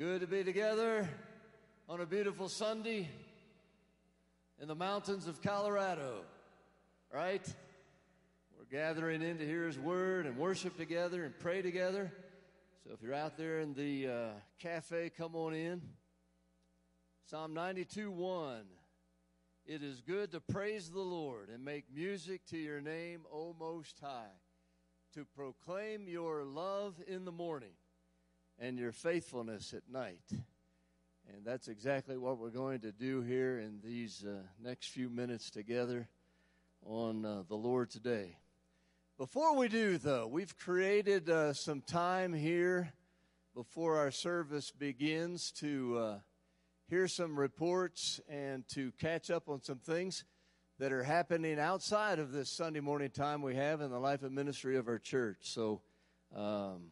Good to be together on a beautiful Sunday in the mountains of Colorado, right? We're gathering in to hear His Word and worship together and pray together. So if you're out there in the uh, cafe, come on in. Psalm 92 1. It is good to praise the Lord and make music to your name, O Most High, to proclaim your love in the morning and your faithfulness at night. And that's exactly what we're going to do here in these uh, next few minutes together on uh, the Lord's Day. Before we do, though, we've created uh, some time here before our service begins to uh, hear some reports and to catch up on some things that are happening outside of this Sunday morning time we have in the life and ministry of our church. So, um,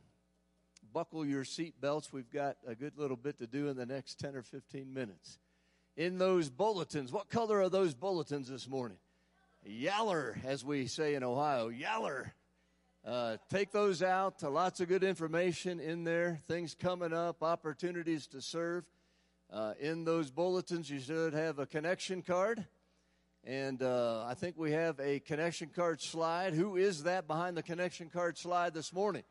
buckle your seat belts. We've got a good little bit to do in the next 10 or 15 minutes. In those bulletins, what color are those bulletins this morning? Yaller, as we say in Ohio, yaller. Uh, take those out. Lots of good information in there, things coming up, opportunities to serve. Uh, in those bulletins, you should have a connection card. And uh, I think we have a connection card slide. Who is that behind the connection card slide this morning?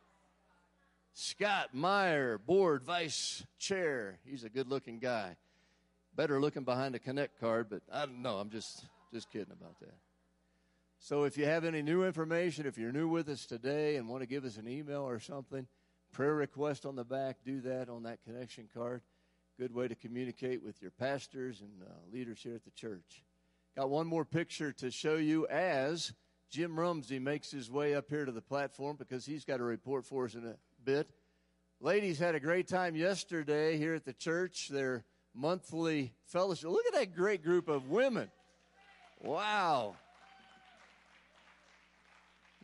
Scott Meyer, board vice chair. He's a good looking guy. Better looking behind a connect card, but I don't know. I'm just just kidding about that. So if you have any new information, if you're new with us today and want to give us an email or something, prayer request on the back, do that on that connection card. Good way to communicate with your pastors and uh, leaders here at the church. Got one more picture to show you as Jim Rumsey makes his way up here to the platform because he's got a report for us in a bit. Ladies had a great time yesterday here at the church, their monthly fellowship. Look at that great group of women. Wow.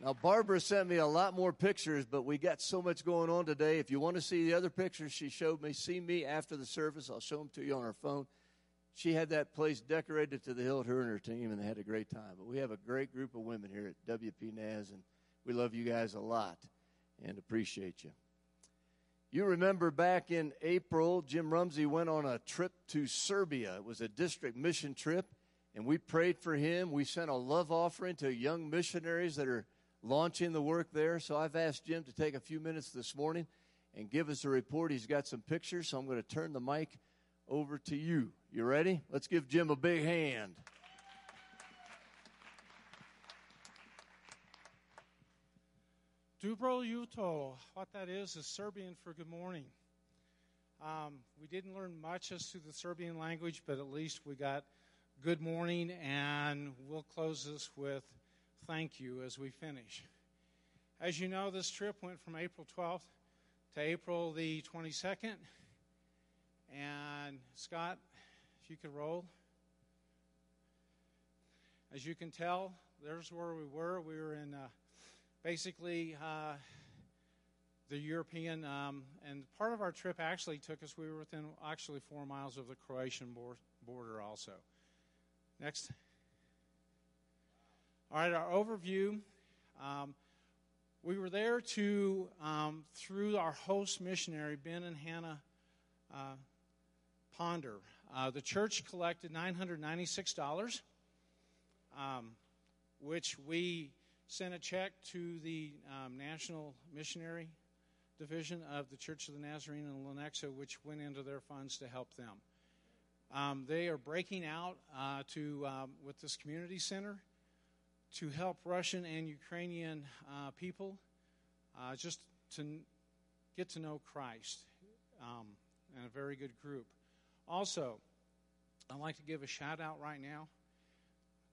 Now, Barbara sent me a lot more pictures, but we got so much going on today. If you want to see the other pictures she showed me, see me after the service. I'll show them to you on our phone. She had that place decorated to the hilt, her and her team, and they had a great time. But we have a great group of women here at WP Naz, and we love you guys a lot and appreciate you. You remember back in April, Jim Rumsey went on a trip to Serbia. It was a district mission trip, and we prayed for him. We sent a love offering to young missionaries that are launching the work there. So I've asked Jim to take a few minutes this morning and give us a report. He's got some pictures, so I'm going to turn the mic over to you. You ready? Let's give Jim a big hand. Dobro jutro. What that is is Serbian for good morning. Um, we didn't learn much as to the Serbian language, but at least we got good morning, and we'll close this with thank you as we finish. As you know, this trip went from April 12th to April the 22nd. And Scott, if you could roll. As you can tell, there's where we were. We were in uh, basically uh, the European, um, and part of our trip actually took us, we were within actually four miles of the Croatian border also. Next. All right, our overview. Um, we were there to, um, through our host missionary, Ben and Hannah uh, Ponder. Uh, the church collected $996, um, which we sent a check to the um, National Missionary Division of the Church of the Nazarene in Lenexa, which went into their funds to help them. Um, they are breaking out uh, to um, with this community center to help Russian and Ukrainian uh, people uh, just to get to know Christ, um, and a very good group. Also, I'd like to give a shout out right now.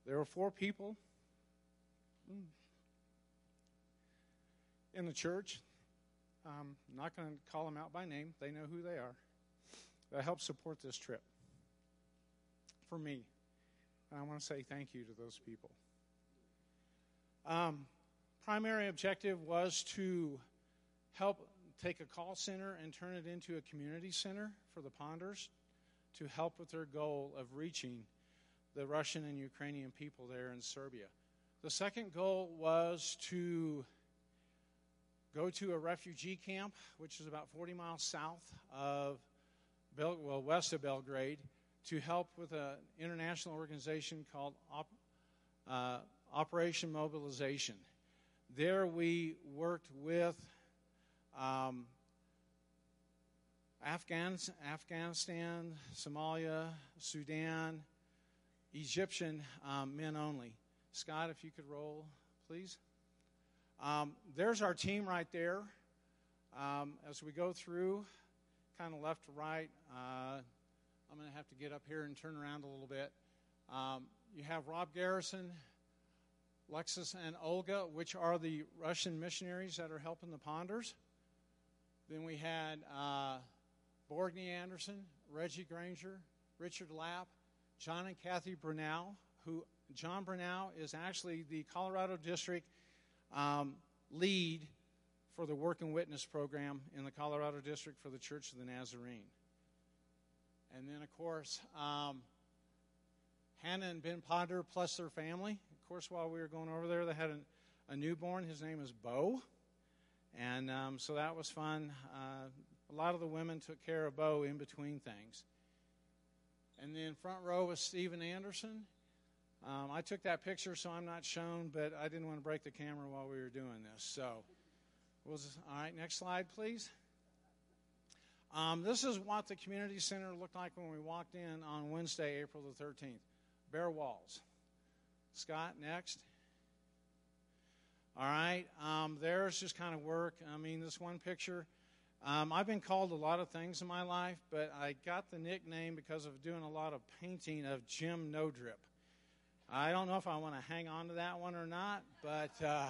There are four people in the church. I'm not going to call them out by name, they know who they are. That helped support this trip for me. And I want to say thank you to those people. Um, primary objective was to help take a call center and turn it into a community center for the Ponders to help with their goal of reaching the Russian and Ukrainian people there in Serbia. The second goal was to go to a refugee camp, which is about 40 miles south of Bel- well, west of Belgrade, to help with an international organization called Op- uh, Operation Mobilization. There we worked with um, Afghans, Afghanistan, Somalia, Sudan, Egyptian um, men only. Scott, if you could roll, please. Um, there's our team right there. Um, as we go through, kind of left to right, uh, I'm going to have to get up here and turn around a little bit. Um, you have Rob Garrison, Lexus, and Olga, which are the Russian missionaries that are helping the Ponders. Then we had uh, Anderson, Reggie Granger, Richard Lapp, John and Kathy Brunel, who John Brunel is actually the Colorado District um, lead for the Work and Witness program in the Colorado District for the Church of the Nazarene. And then, of course, um, Hannah and Ben Ponder plus their family. Of course, while we were going over there, they had an, a newborn. His name is Bo. And um, so that was fun. Uh, a lot of the women took care of Bo in between things. And then front row was Stephen Anderson. Um, I took that picture, so I'm not shown, but I didn't want to break the camera while we were doing this. So, all right. Next slide, please. Um, this is what the community center looked like when we walked in on Wednesday, April the 13th. Bare walls. Scott, next. All right. Um, there's just kind of work. I mean, this one picture. Um, I've been called a lot of things in my life, but I got the nickname because of doing a lot of painting of Jim No Drip. I don't know if I want to hang on to that one or not, but uh,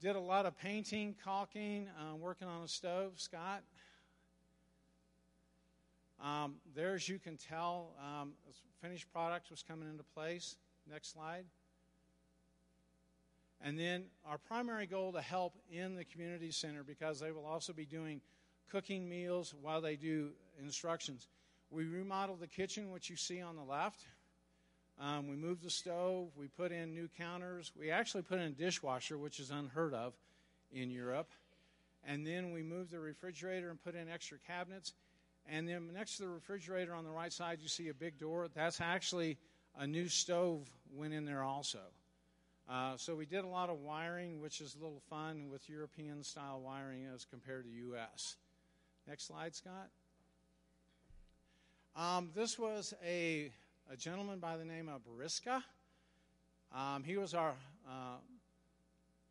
did a lot of painting, caulking, uh, working on a stove. Scott, um, there, as you can tell, um, finished product was coming into place. Next slide. And then our primary goal to help in the community center because they will also be doing cooking meals while they do instructions. We remodeled the kitchen, which you see on the left. Um, we moved the stove. We put in new counters. We actually put in a dishwasher, which is unheard of in Europe. And then we moved the refrigerator and put in extra cabinets. And then next to the refrigerator on the right side, you see a big door. That's actually a new stove went in there also. Uh, so we did a lot of wiring, which is a little fun with European style wiring as compared to U.S. Next slide, Scott. Um, this was a, a gentleman by the name of Bariska. Um, he was our uh,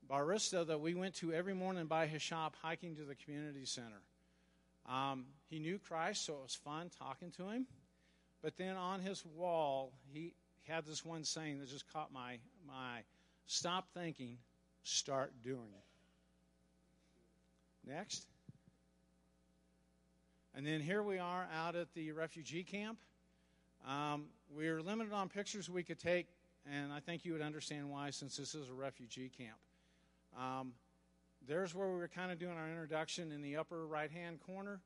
barista that we went to every morning by his shop hiking to the community center. Um, he knew Christ, so it was fun talking to him. But then on his wall, he had this one saying that just caught my, my stop thinking, start doing. Next. And then here we are out at the refugee camp. Um, we're limited on pictures we could take, and I think you would understand why since this is a refugee camp. Um, there's where we were kind of doing our introduction in the upper right hand corner.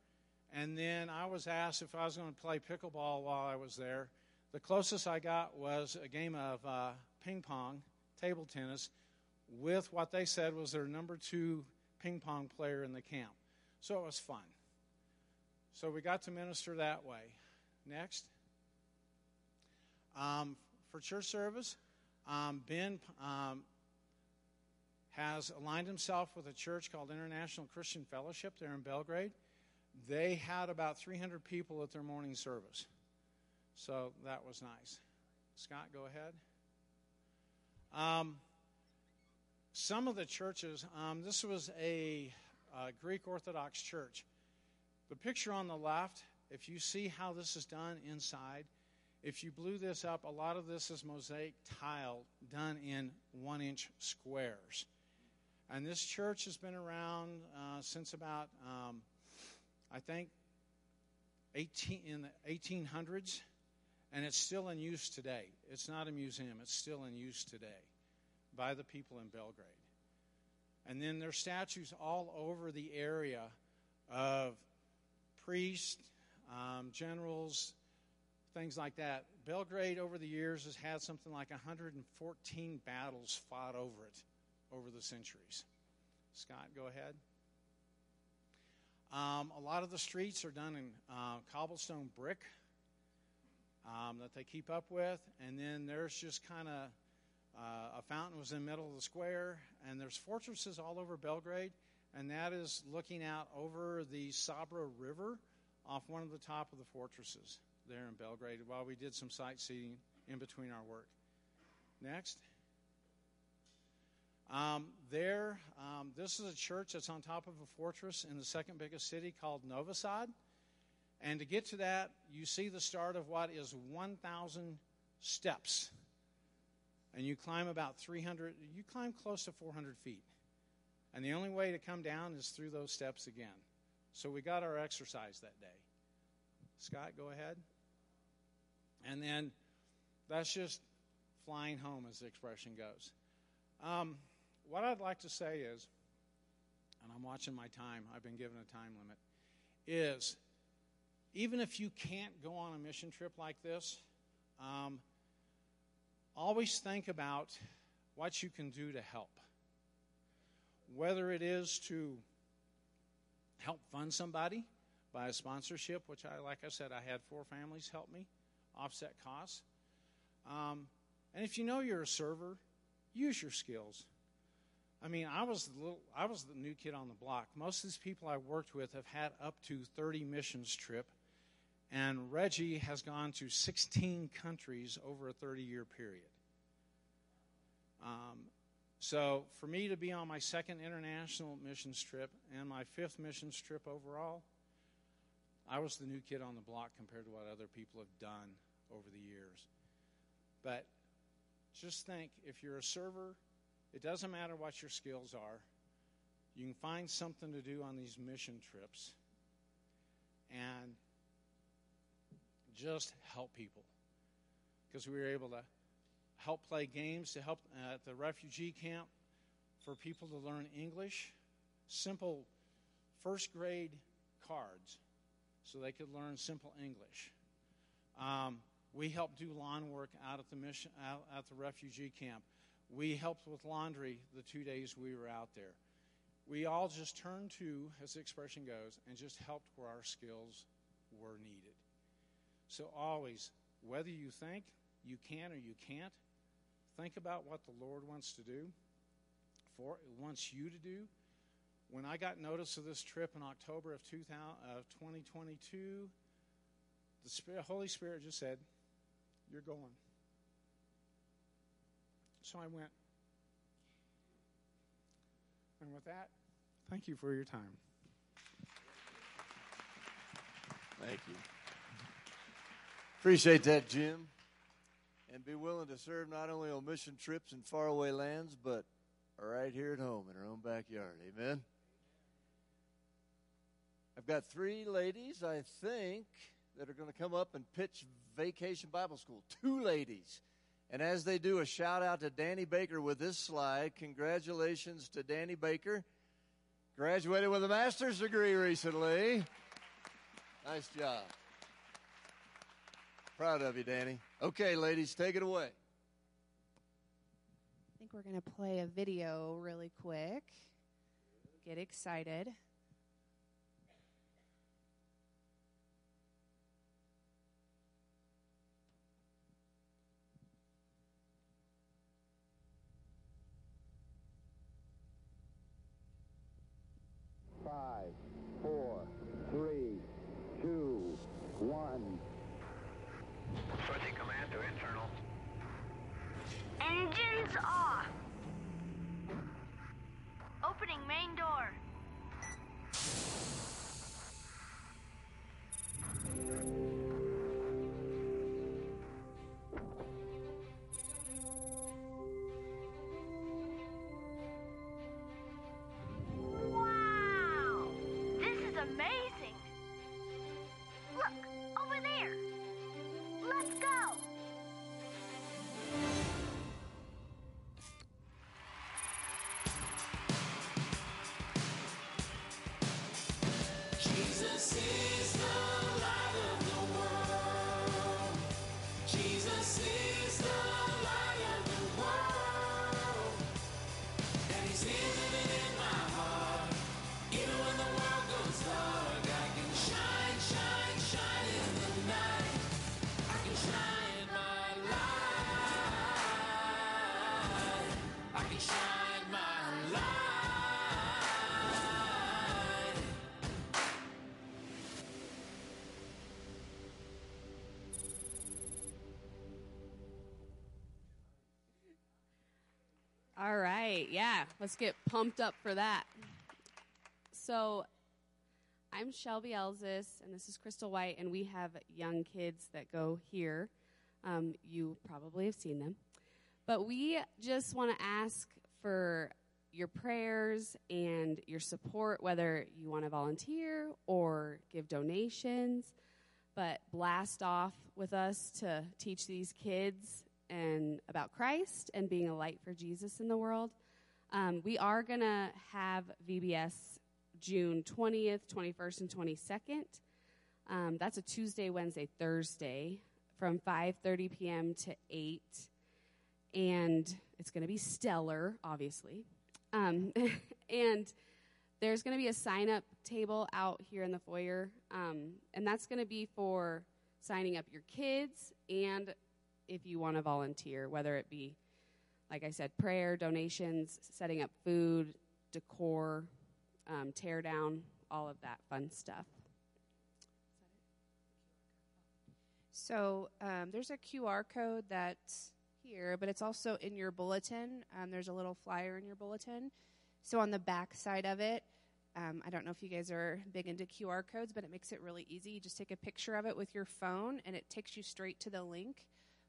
And then I was asked if I was going to play pickleball while I was there. The closest I got was a game of uh, ping pong, table tennis, with what they said was their number two ping pong player in the camp. So it was fun. So we got to minister that way. Next. Um, for church service, um, Ben um, has aligned himself with a church called International Christian Fellowship there in Belgrade. They had about 300 people at their morning service. So that was nice. Scott, go ahead. Um, some of the churches, um, this was a, a Greek Orthodox church. The picture on the left, if you see how this is done inside, if you blew this up, a lot of this is mosaic tile done in one inch squares. And this church has been around uh, since about, um, I think, 18, in the 1800s, and it's still in use today. It's not a museum, it's still in use today by the people in Belgrade. And then there's statues all over the area of priests, um, generals, things like that. Belgrade, over the years, has had something like 114 battles fought over it over the centuries. Scott, go ahead. Um, a lot of the streets are done in uh, cobblestone brick um, that they keep up with, and then there's just kind of uh, a fountain was in the middle of the square, and there's fortresses all over Belgrade, and that is looking out over the Sava River off one of the top of the fortresses there in Belgrade while we did some sightseeing in between our work. Next. Um, there, um, this is a church that's on top of a fortress in the second biggest city called Novi Sad. And to get to that, you see the start of what is 1,000 steps. And you climb about 300, you climb close to 400 feet. And the only way to come down is through those steps again. So we got our exercise that day. Scott, go ahead. And then that's just flying home, as the expression goes. Um, what I'd like to say is, and I'm watching my time, I've been given a time limit, is even if you can't go on a mission trip like this, um, always think about what you can do to help. Whether it is to help fund somebody by a sponsorship, which I, like I said, I had four families help me offset costs. Um, and if you know you're a server, use your skills. I mean, I was the little, I was the new kid on the block. Most of these people I worked with have had up to 30 missions trip, and Reggie has gone to 16 countries over a 30 year period. Um, so for me to be on my second international missions trip and my fifth missions trip overall, I was the new kid on the block compared to what other people have done over the years. But just think if you're a server, it doesn't matter what your skills are. You can find something to do on these mission trips and just help people. Because we were able to help play games to help at the refugee camp for people to learn English. Simple first grade cards so they could learn simple English. Um, we helped do lawn work out at the mission out at the refugee camp. We helped with laundry the two days we were out there. We all just turned to, as the expression goes, and just helped where our skills were needed. So always, whether you think you can or you can't, think about what the Lord wants to do, for wants you to do. When I got notice of this trip in October of 2022, the Holy Spirit just said, You're going. So I went. And with that, thank you for your time. Thank you. Appreciate that, Jim. And be willing to serve not only on mission trips in faraway lands, but right here at home in our own backyard. Amen. I've got three ladies, I think, that are going to come up and pitch Vacation Bible School. Two ladies. And as they do, a shout out to Danny Baker with this slide. Congratulations to Danny Baker. Graduated with a master's degree recently. Nice job. Proud of you, Danny. Okay, ladies, take it away. I think we're going to play a video really quick. Get excited. Five, four, three, two, one. Switching command to internal. Engines off. Opening main door. Let's get pumped up for that. So, I'm Shelby Elzis, and this is Crystal White, and we have young kids that go here. Um, you probably have seen them. But we just want to ask for your prayers and your support, whether you want to volunteer or give donations. But blast off with us to teach these kids and about Christ and being a light for Jesus in the world. Um, we are going to have VBS June 20th, 21st, and 22nd. Um, that's a Tuesday, Wednesday, Thursday from 5:30 p.m. to 8, and it's going to be stellar, obviously. Um, and there's going to be a sign up table out here in the foyer, um, and that's going to be for signing up your kids and if you want to volunteer, whether it be, like I said, prayer, donations, setting up food, decor, um, tear down, all of that fun stuff. So um, there's a QR code that's here, but it's also in your bulletin. Um, there's a little flyer in your bulletin. So on the back side of it, um, I don't know if you guys are big into QR codes, but it makes it really easy. You just take a picture of it with your phone, and it takes you straight to the link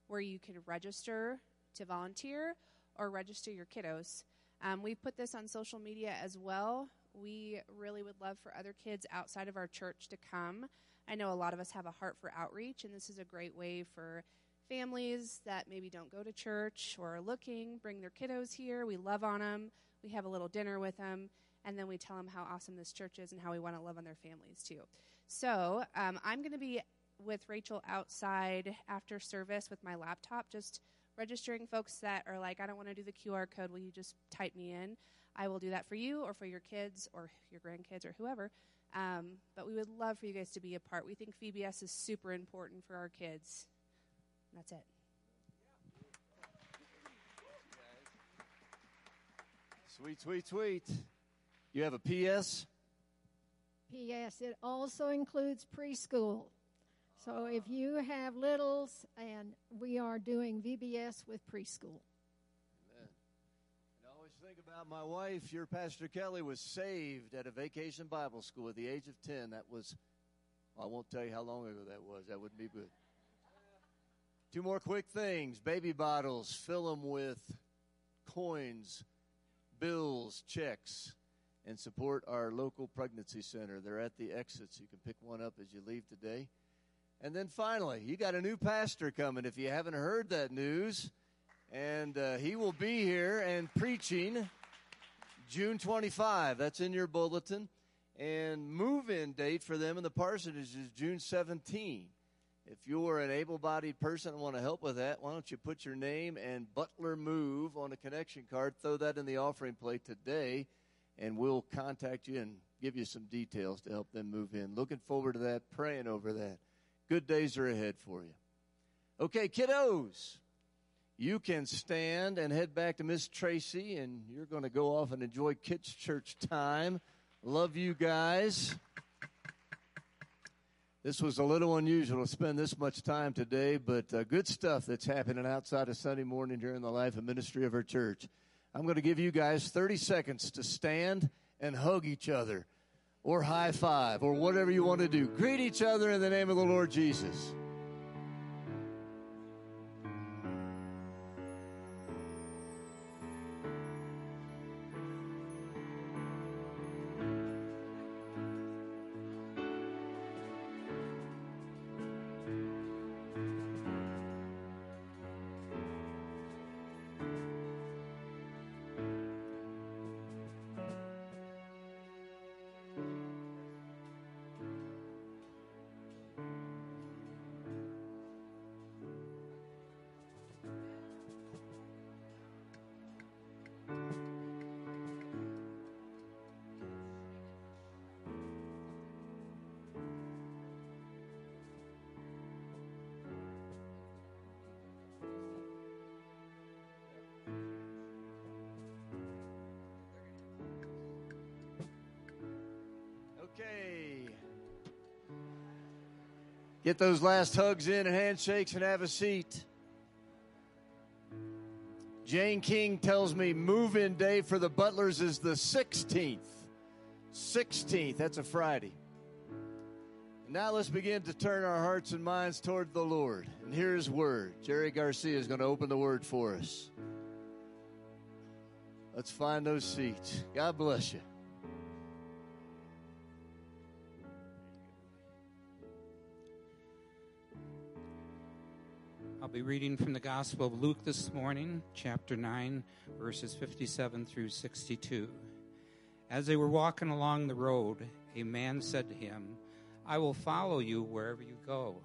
where you can register to volunteer or register your kiddos. Um, we put this on social media as well. We really would love for other kids outside of our church to come. I know a lot of us have a heart for outreach, and this is a great way for families that maybe don't go to church or are looking, bring their kiddos here. We love on them. We have a little dinner with them, and then we tell them how awesome this church is and how we want to love on their families too. So um, I'm going to be with Rachel outside after service with my laptop, just registering folks that are like, I don't want to do the QR code. Will you just type me in? I will do that for you or for your kids or your grandkids or whoever. Um, but we would love for you guys to be a part. We think VBS is super important for our kids. That's it. Sweet, sweet, sweet. You have a PS? P.S. It also includes preschool. So if you have littles, and we are doing VBS with preschool. Amen. And I always think about my wife. Your Pastor Kelly was saved at a vacation Bible school at the age of 10. That was, I won't tell you how long ago that was. That wouldn't be good. Two more quick things baby bottles, fill them with coins, bills, checks, and support our local pregnancy center. They're at the exits. You can pick one up as you leave today. And then finally, you got a new pastor coming if you haven't heard that news. And uh, he will be here and preaching June 25. That's in your bulletin. And move in date for them in the parsonage is June 17. If you're an able bodied person and want to help with that, why don't you put your name and Butler Move on a connection card? Throw that in the offering plate today, and we'll contact you and give you some details to help them move in. Looking forward to that, praying over that. Good days are ahead for you. Okay, kiddos, you can stand and head back to Miss Tracy, and you're going to go off and enjoy kids' church time. Love you guys. This was a little unusual to spend this much time today, but uh, good stuff that's happening outside of Sunday morning in the life and ministry of our church. I'm going to give you guys 30 seconds to stand and hug each other or high five or whatever you want to do. Greet each other in the name of the Lord Jesus. Okay. Get those last hugs in and handshakes and have a seat. Jane King tells me move in day for the Butlers is the 16th. 16th, that's a Friday. Now let's begin to turn our hearts and minds toward the Lord and hear His Word. Jerry Garcia is going to open the Word for us. Let's find those seats. God bless you. Reading from the Gospel of Luke this morning, chapter 9, verses 57 through 62. As they were walking along the road, a man said to him, I will follow you wherever you go.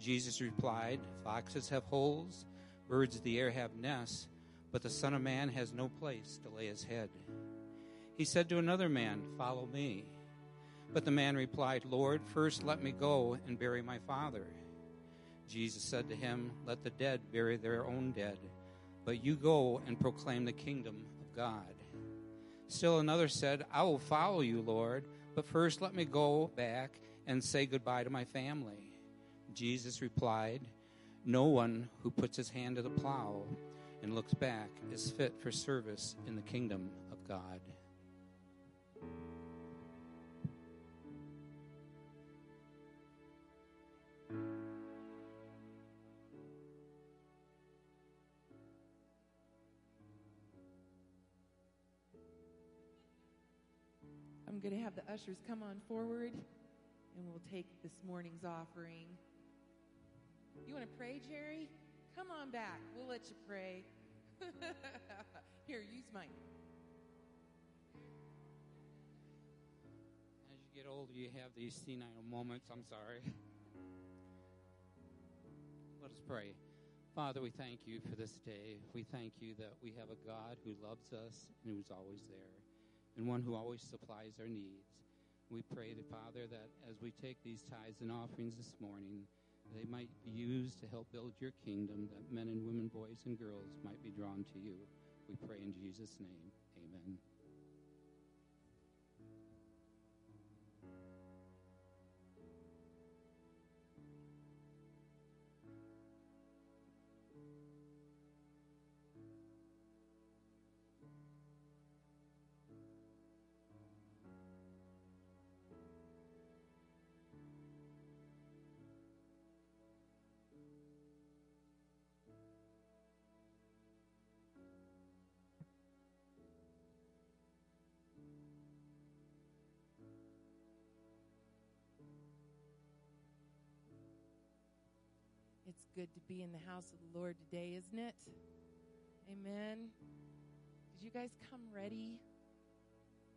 Jesus replied, Foxes have holes, birds of the air have nests, but the Son of Man has no place to lay his head. He said to another man, Follow me. But the man replied, Lord, first let me go and bury my father. Jesus said to him, Let the dead bury their own dead, but you go and proclaim the kingdom of God. Still another said, I will follow you, Lord, but first let me go back and say goodbye to my family. Jesus replied, No one who puts his hand to the plow and looks back is fit for service in the kingdom of God. Going to have the ushers come on forward and we'll take this morning's offering. You want to pray, Jerry? Come on back. We'll let you pray. Here, use mine. As you get older, you have these senile moments. I'm sorry. Let us pray. Father, we thank you for this day. We thank you that we have a God who loves us and who's always there, and one who always supplies our needs. We pray that, Father, that as we take these tithes and offerings this morning, they might be used to help build your kingdom, that men and women, boys and girls might be drawn to you. We pray in Jesus' name. Amen. Good to be in the house of the Lord today, isn't it? Amen. Did you guys come ready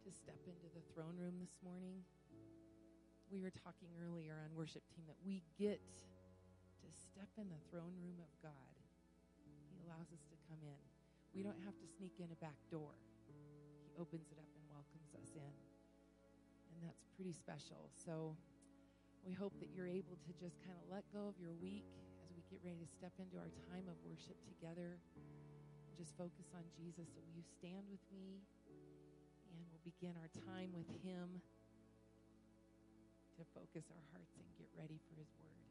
to step into the throne room this morning? We were talking earlier on worship team that we get to step in the throne room of God. He allows us to come in. We don't have to sneak in a back door. He opens it up and welcomes us in. And that's pretty special. So we hope that you're able to just kind of let go of your week get ready to step into our time of worship together. And just focus on Jesus. So will you stand with me? And we'll begin our time with Him to focus our hearts and get ready for His Word.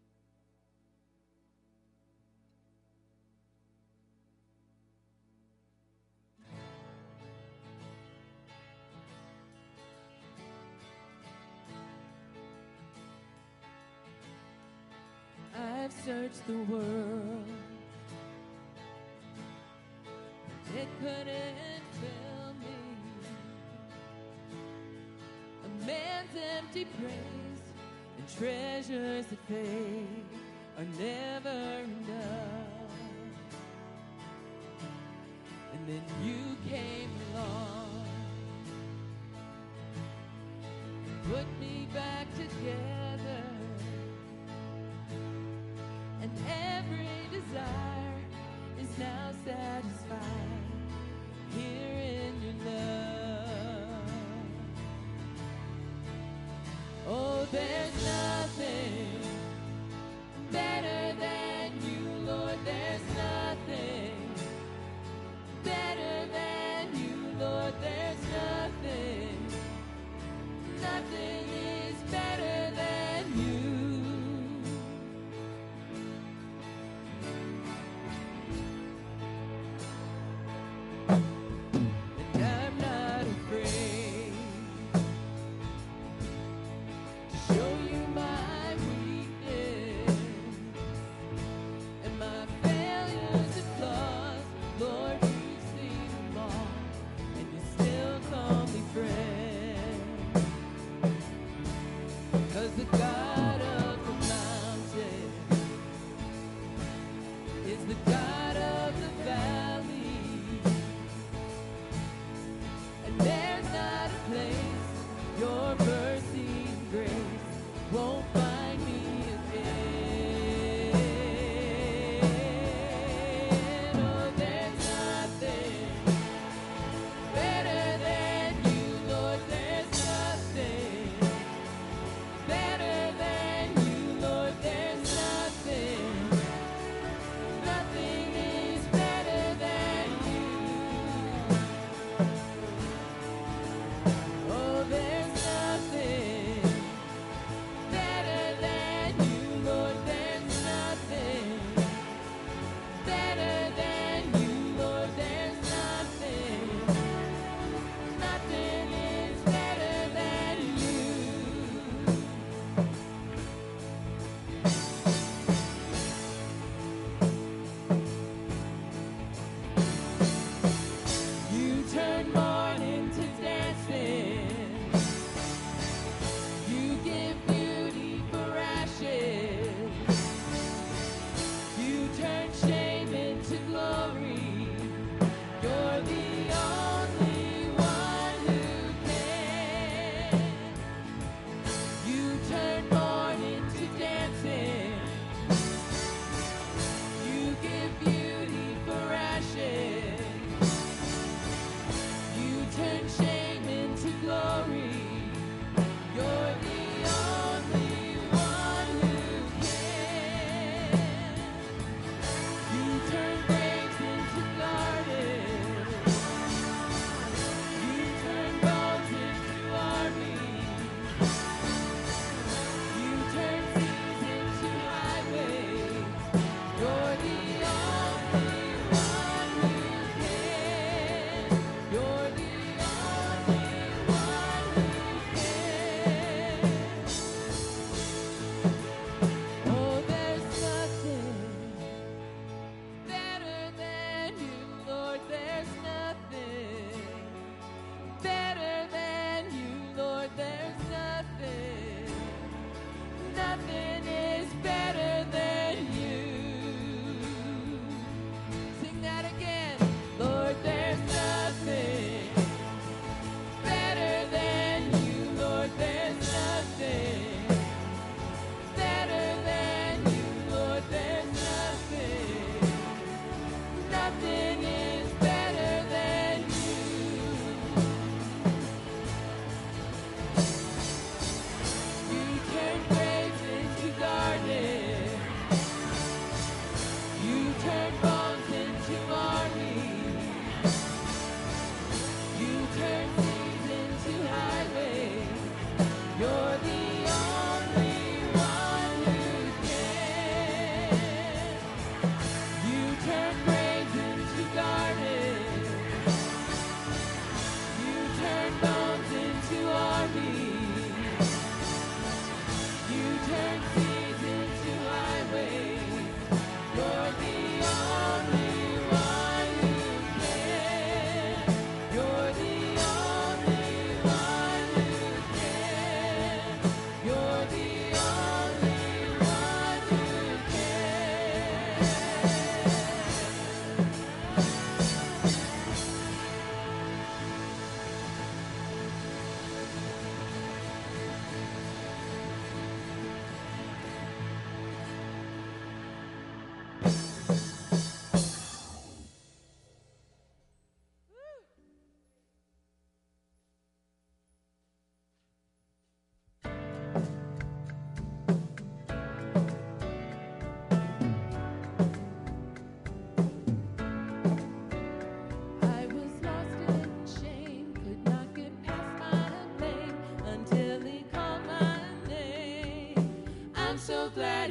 I've the world. It couldn't fill me. A man's empty praise and treasures that fade are never enough. And then you came along and put me back together.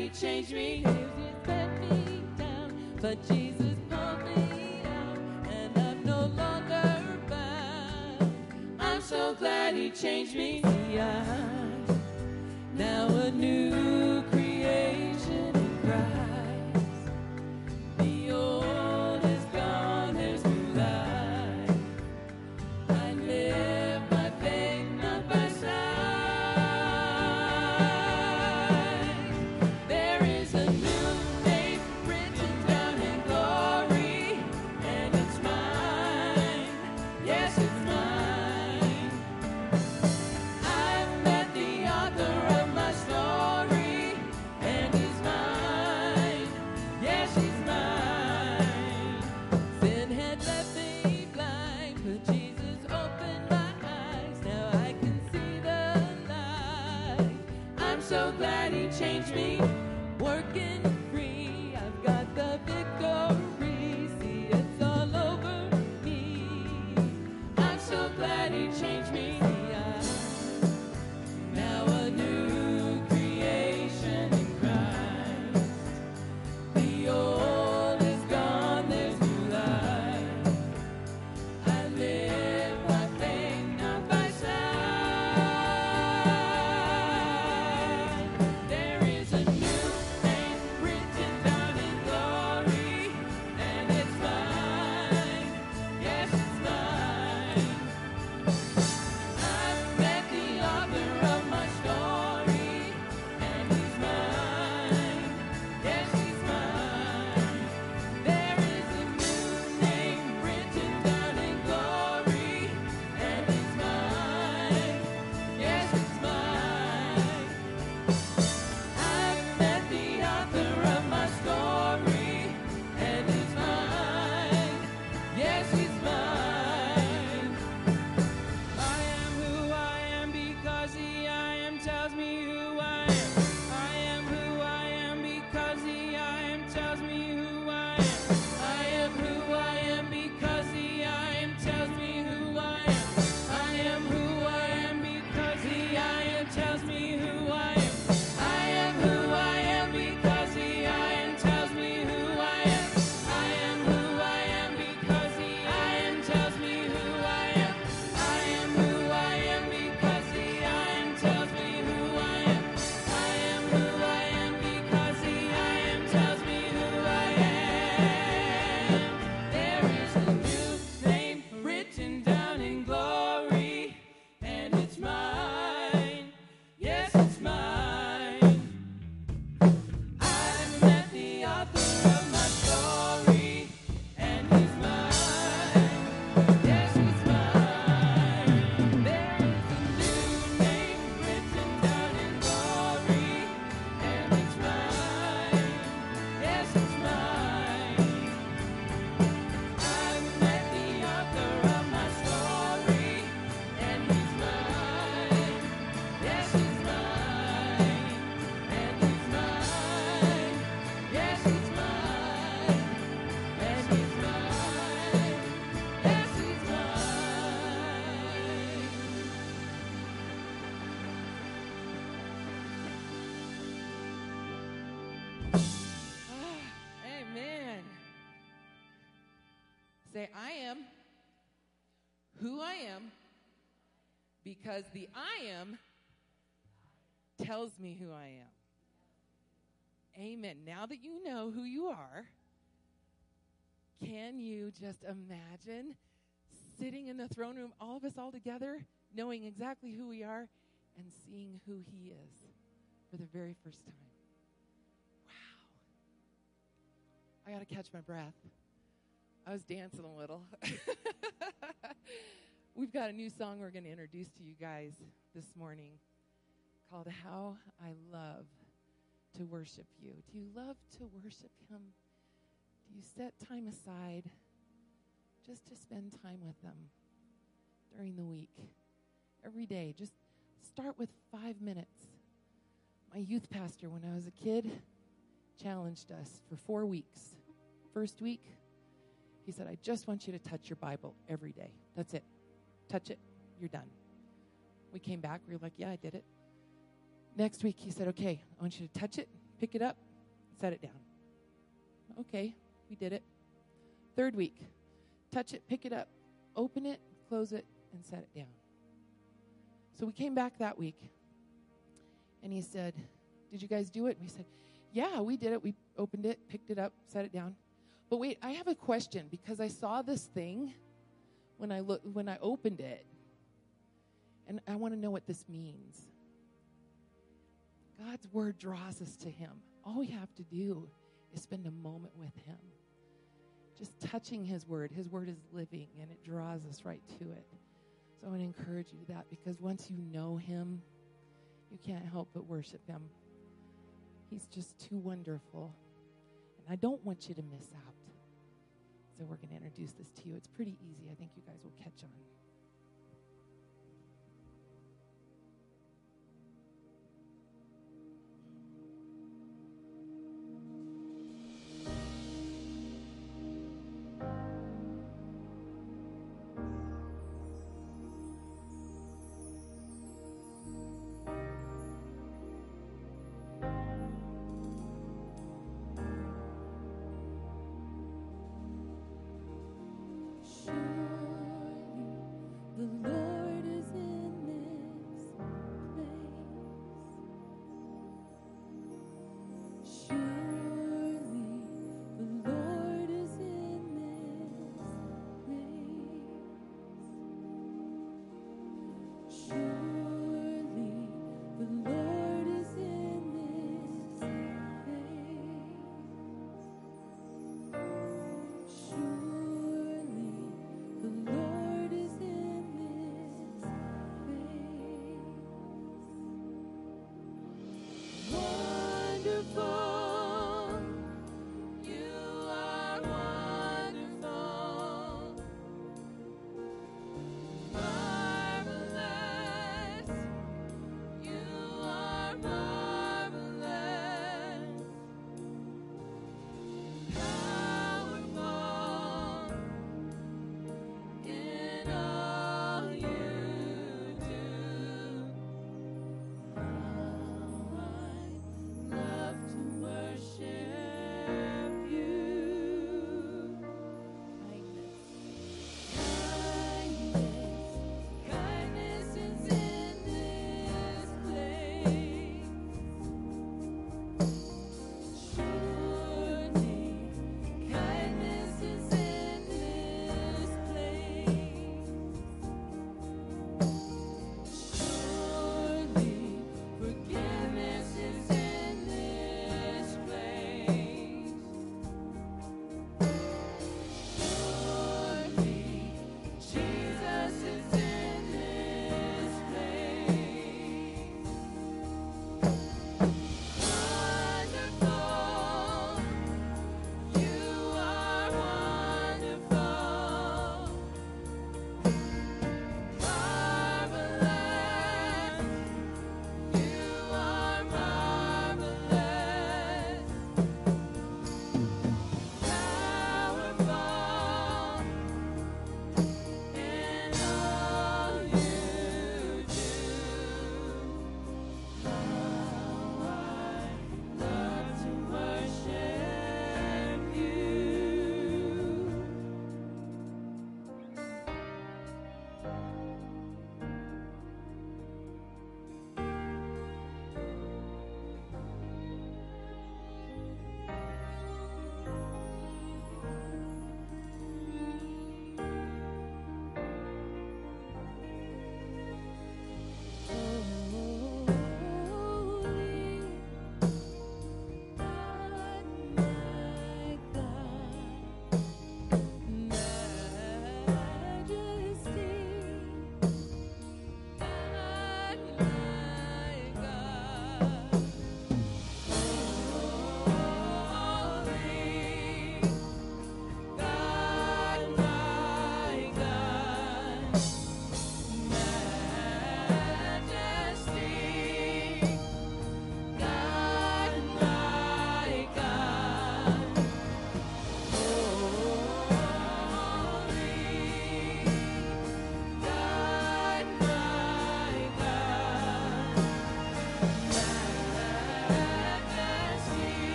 He changed me. Music let me down, but Jesus pulled me out, and I'm no longer bound. I'm so glad He changed me. See, I now a new creation. because the I am tells me who I am. Amen. Now that you know who you are, can you just imagine sitting in the throne room, all of us all together, knowing exactly who we are and seeing who He is for the very first time? Wow. I got to catch my breath. I was dancing a little. We've got a new song we're going to introduce to you guys this morning called How I Love to Worship You. Do you love to worship Him? Do you set time aside just to spend time with Him during the week? Every day, just start with five minutes. My youth pastor, when I was a kid, challenged us for four weeks. First week, he said, I just want you to touch your Bible every day. That's it touch it, you're done. We came back, we were like, yeah, I did it. Next week, he said, okay, I want you to touch it, pick it up, set it down. Okay, we did it. Third week, touch it, pick it up, open it, close it, and set it down. So we came back that week, and he said, Did you guys do it? And we said, Yeah, we did it. We opened it, picked it up, set it down. But wait, I have a question because I saw this thing when I look when I opened it, and I want to know what this means. God's word draws us to Him. All we have to do is spend a moment with Him. Just touching His word. His word is living and it draws us right to it. So I want to encourage you to that because once you know Him, you can't help but worship Him. He's just too wonderful. And I don't want you to miss out. We're going to introduce this to you. It's pretty easy. I think you guys will catch on.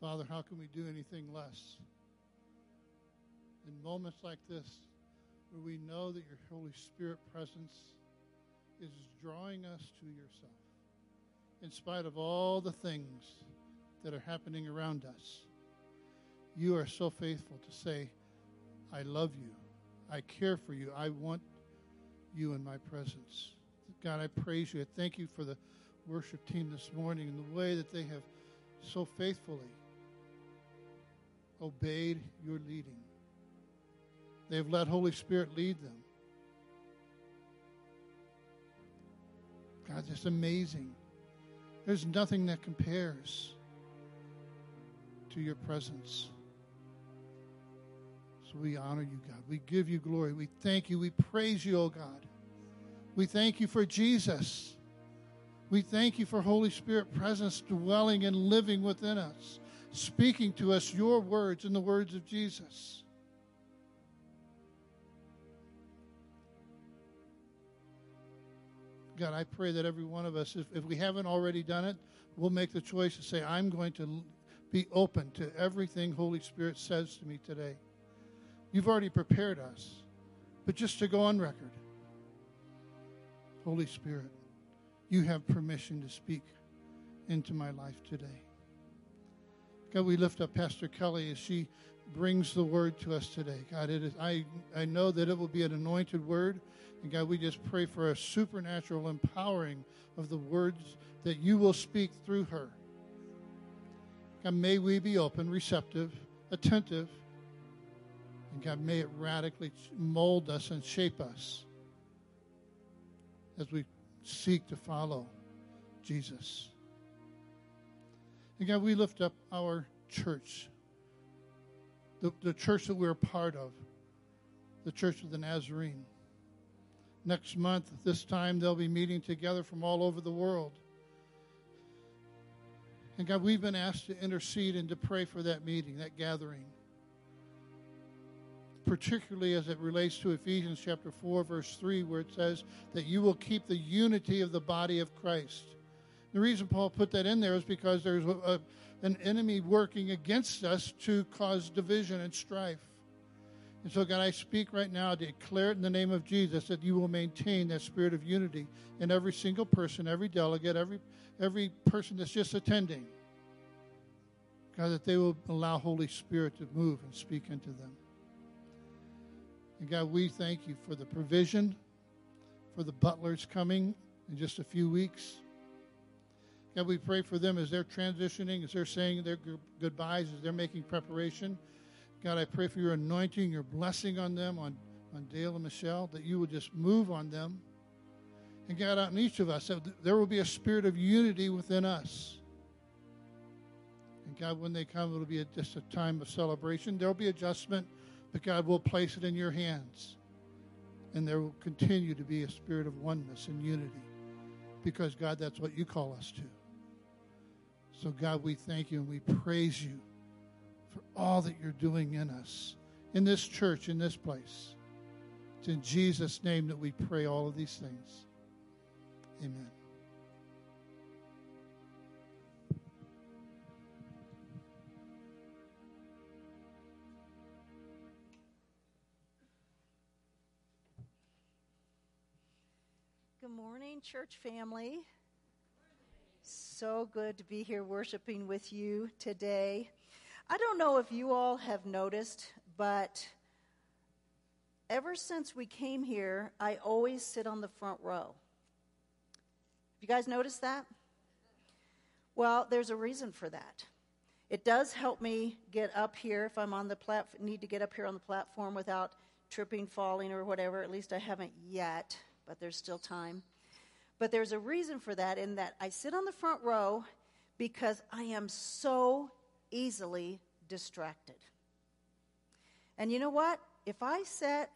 Father, how can we do anything less? In moments like this, where we know that your Holy Spirit presence is drawing us to yourself, in spite of all the things that are happening around us, you are so faithful to say, I love you. I care for you. I want you in my presence. God, I praise you. I thank you for the worship team this morning and the way that they have so faithfully obeyed your leading. They have let Holy Spirit lead them. God, it's amazing. There's nothing that compares to your presence. So we honor you, God. We give you glory. We thank you. We praise you, oh God. We thank you for Jesus. We thank you for Holy Spirit presence dwelling and living within us, speaking to us your words and the words of Jesus. God, I pray that every one of us, if, if we haven't already done it, we'll make the choice to say, I'm going to be open to everything Holy Spirit says to me today. You've already prepared us, but just to go on record, Holy Spirit, you have permission to speak into my life today. God, we lift up Pastor Kelly as she brings the word to us today. God, it is, I, I know that it will be an anointed word. And God, we just pray for a supernatural empowering of the words that you will speak through her. God, may we be open, receptive, attentive, and God, may it radically mold us and shape us as we seek to follow Jesus. And God, we lift up our church, the, the church that we're a part of, the Church of the Nazarene. Next month, this time, they'll be meeting together from all over the world. And God, we've been asked to intercede and to pray for that meeting, that gathering. Particularly as it relates to Ephesians chapter 4, verse 3, where it says that you will keep the unity of the body of Christ. The reason Paul put that in there is because there's a, an enemy working against us to cause division and strife. And so, God, I speak right now, declare it in the name of Jesus that you will maintain that spirit of unity in every single person, every delegate, every, every person that's just attending. God, that they will allow Holy Spirit to move and speak into them. And God, we thank you for the provision, for the Butlers coming in just a few weeks. God, we pray for them as they're transitioning, as they're saying their goodbyes, as they're making preparation. God, I pray for your anointing, your blessing on them, on, on Dale and Michelle, that you would just move on them. And God, on each of us, there will be a spirit of unity within us. And God, when they come, it'll be a, just a time of celebration. There'll be adjustment, but God will place it in your hands. And there will continue to be a spirit of oneness and unity. Because, God, that's what you call us to. So, God, we thank you and we praise you for all that you're doing in us, in this church, in this place. It's in Jesus' name that we pray all of these things. Amen. Good morning, church family. So good to be here worshiping with you today. I don't know if you all have noticed, but ever since we came here, I always sit on the front row. Have you guys noticed that? Well, there's a reason for that. It does help me get up here if I'm on the plat- need to get up here on the platform without tripping, falling, or whatever. At least I haven't yet, but there's still time. But there's a reason for that in that I sit on the front row because I am so easily distracted. And you know what? If I sat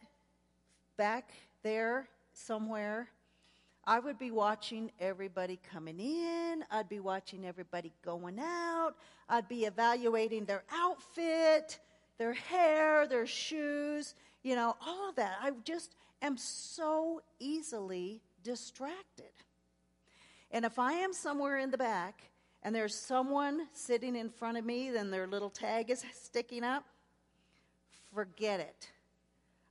back there somewhere, I would be watching everybody coming in. I'd be watching everybody going out. I'd be evaluating their outfit, their hair, their shoes, you know, all of that. I just am so easily distracted. And if I am somewhere in the back and there's someone sitting in front of me, then their little tag is sticking up, forget it.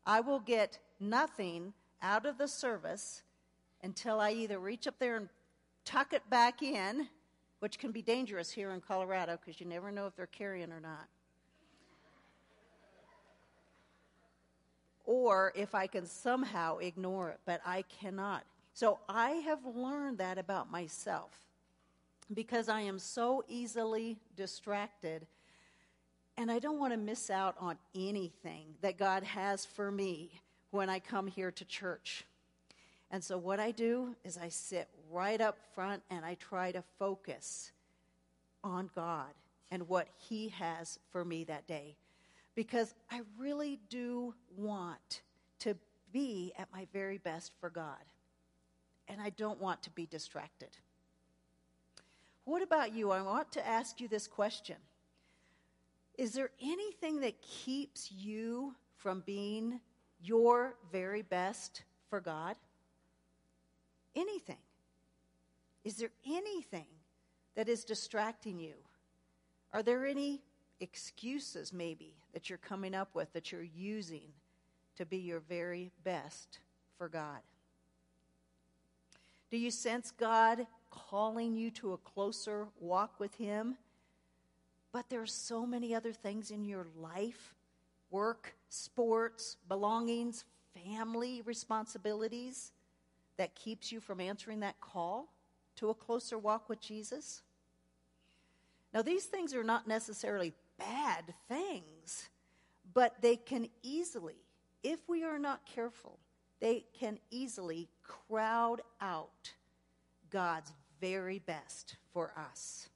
I will get nothing out of the service until I either reach up there and tuck it back in, which can be dangerous here in Colorado because you never know if they're carrying or not. Or if I can somehow ignore it, but I cannot. So I have learned that about myself because I am so easily distracted and I don't want to miss out on anything that God has for me when I come here to church. And so, what I do is I sit right up front and I try to focus on God and what He has for me that day. Because I really do want to be at my very best for God. And I don't want to be distracted. What about you? I want to ask you this question Is there anything that keeps you from being your very best for God? Anything. Is there anything that is distracting you? Are there any excuses, maybe, that you're coming up with that you're using to be your very best for God? Do you sense God calling you to a closer walk with Him? But there are so many other things in your life work, sports, belongings, family responsibilities that keeps you from answering that call to a closer walk with Jesus? Now, these things are not necessarily bad things, but they can easily, if we are not careful, they can easily crowd out God's very best for us.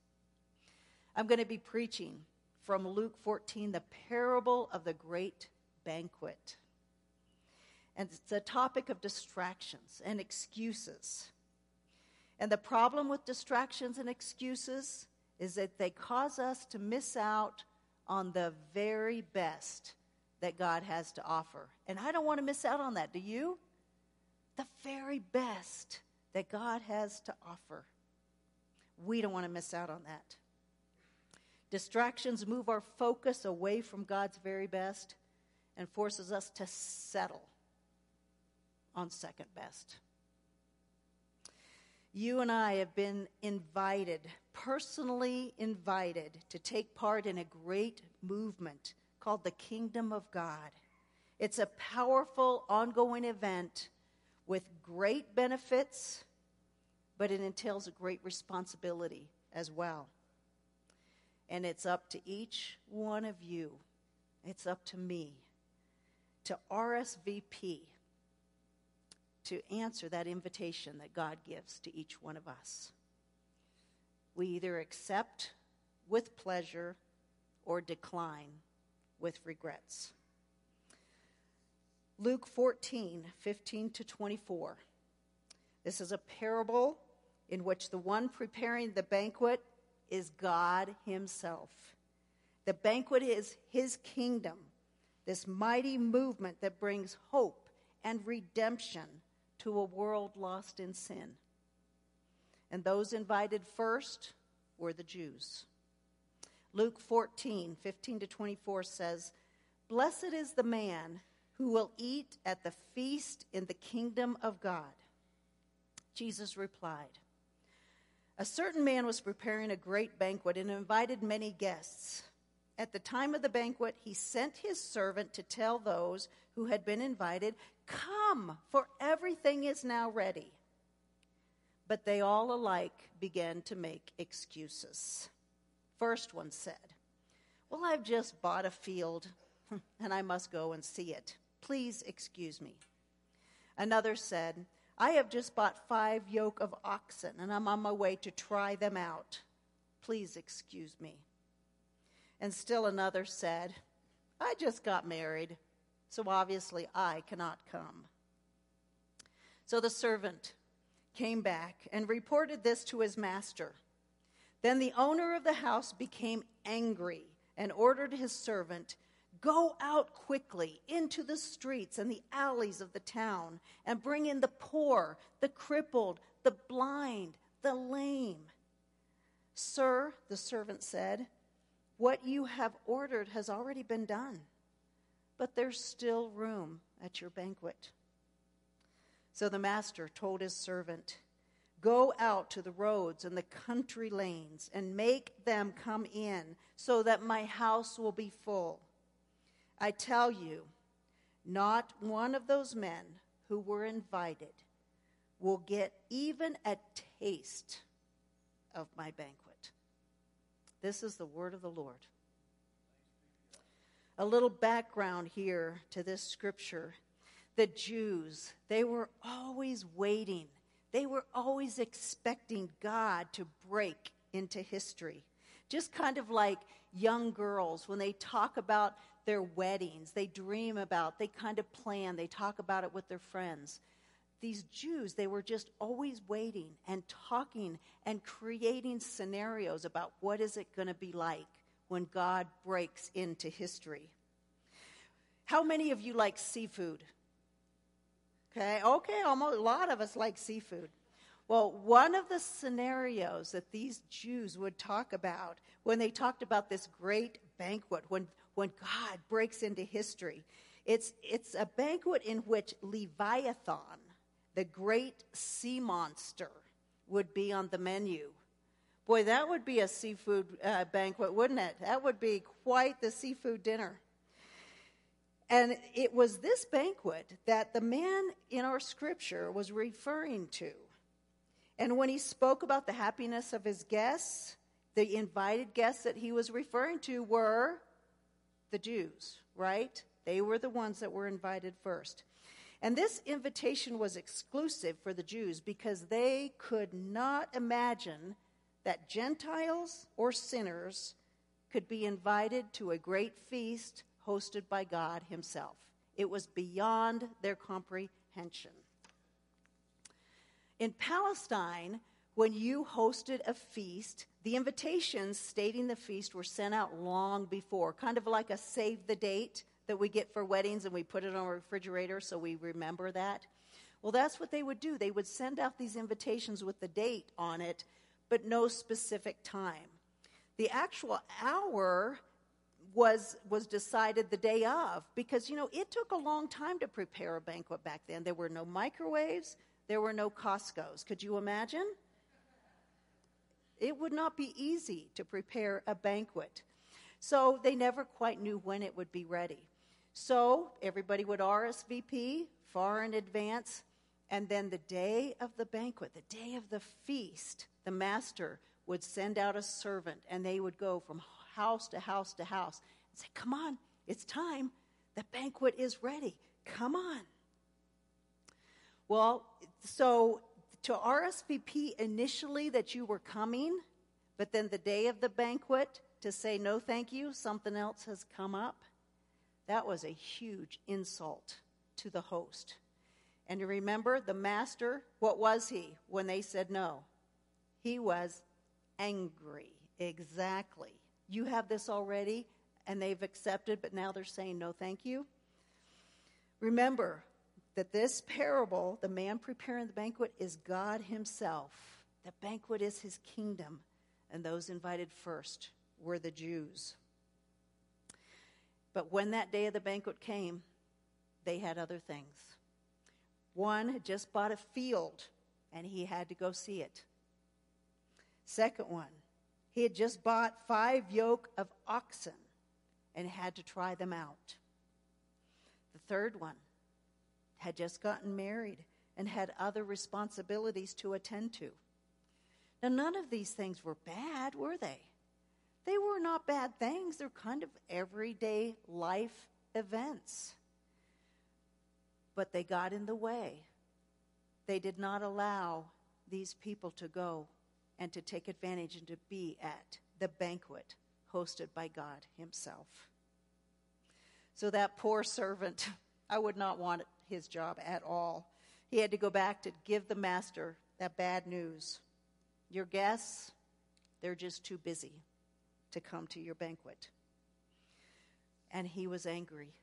I'm going to be preaching from Luke 14, the parable of the great banquet. And it's a topic of distractions and excuses. And the problem with distractions and excuses is that they cause us to miss out on the very best that God has to offer. And I don't want to miss out on that. Do you? The very best that God has to offer. We don't want to miss out on that. Distractions move our focus away from God's very best and forces us to settle on second best. You and I have been invited, personally invited, to take part in a great movement called the Kingdom of God. It's a powerful, ongoing event with great benefits, but it entails a great responsibility as well. And it's up to each one of you, it's up to me to RSVP to answer that invitation that God gives to each one of us. We either accept with pleasure or decline with regrets. Luke 14, 15 to 24. This is a parable in which the one preparing the banquet is God Himself. The banquet is His kingdom, this mighty movement that brings hope and redemption to a world lost in sin. And those invited first were the Jews. Luke 14, 15 to 24 says, Blessed is the man who will eat at the feast in the kingdom of God. Jesus replied, A certain man was preparing a great banquet and invited many guests. At the time of the banquet, he sent his servant to tell those who had been invited, Come, for everything is now ready. But they all alike began to make excuses. First one said, Well, I've just bought a field and I must go and see it. Please excuse me. Another said, I have just bought five yoke of oxen and I'm on my way to try them out. Please excuse me. And still another said, I just got married, so obviously I cannot come. So the servant came back and reported this to his master. Then the owner of the house became angry and ordered his servant, Go out quickly into the streets and the alleys of the town and bring in the poor, the crippled, the blind, the lame. Sir, the servant said, what you have ordered has already been done, but there's still room at your banquet. So the master told his servant, Go out to the roads and the country lanes and make them come in so that my house will be full. I tell you, not one of those men who were invited will get even a taste of my banquet. This is the word of the Lord. A little background here to this scripture. The Jews, they were always waiting, they were always expecting God to break into history. Just kind of like young girls, when they talk about their weddings, they dream about, they kind of plan, they talk about it with their friends these Jews, they were just always waiting and talking and creating scenarios about what is it going to be like when God breaks into history. How many of you like seafood? Okay, okay, almost a lot of us like seafood. Well, one of the scenarios that these Jews would talk about when they talked about this great banquet, when, when God breaks into history, it's, it's a banquet in which Leviathan, the great sea monster, would be on the menu. Boy, that would be a seafood uh, banquet, wouldn't it? That would be quite the seafood dinner. And it was this banquet that the man in our scripture was referring to. And when he spoke about the happiness of his guests, the invited guests that he was referring to were the Jews, right? They were the ones that were invited first. And this invitation was exclusive for the Jews because they could not imagine that Gentiles or sinners could be invited to a great feast hosted by God Himself. It was beyond their comprehension. In Palestine, when you hosted a feast, the invitations stating the feast were sent out long before, kind of like a save the date that we get for weddings and we put it on a refrigerator so we remember that. Well, that's what they would do. They would send out these invitations with the date on it, but no specific time. The actual hour was was decided the day of because you know it took a long time to prepare a banquet back then. There were no microwaves, there were no Costco's. Could you imagine? It would not be easy to prepare a banquet. So they never quite knew when it would be ready. So everybody would RSVP far in advance. And then the day of the banquet, the day of the feast, the master would send out a servant and they would go from house to house to house and say, Come on, it's time. The banquet is ready. Come on. Well, so to RSVP initially that you were coming, but then the day of the banquet to say no thank you, something else has come up. That was a huge insult to the host. And you remember the master, what was he when they said no? He was angry. Exactly. You have this already, and they've accepted, but now they're saying no thank you. Remember that this parable, the man preparing the banquet, is God Himself. The banquet is His kingdom, and those invited first were the Jews. But when that day of the banquet came, they had other things. One had just bought a field and he had to go see it. Second one, he had just bought five yoke of oxen and had to try them out. The third one had just gotten married and had other responsibilities to attend to. Now, none of these things were bad, were they? They were not bad things, they're kind of everyday life events. But they got in the way. They did not allow these people to go and to take advantage and to be at the banquet hosted by God Himself. So that poor servant, I would not want his job at all. He had to go back to give the master that bad news. Your guests, they're just too busy to come to your banquet. And he was angry,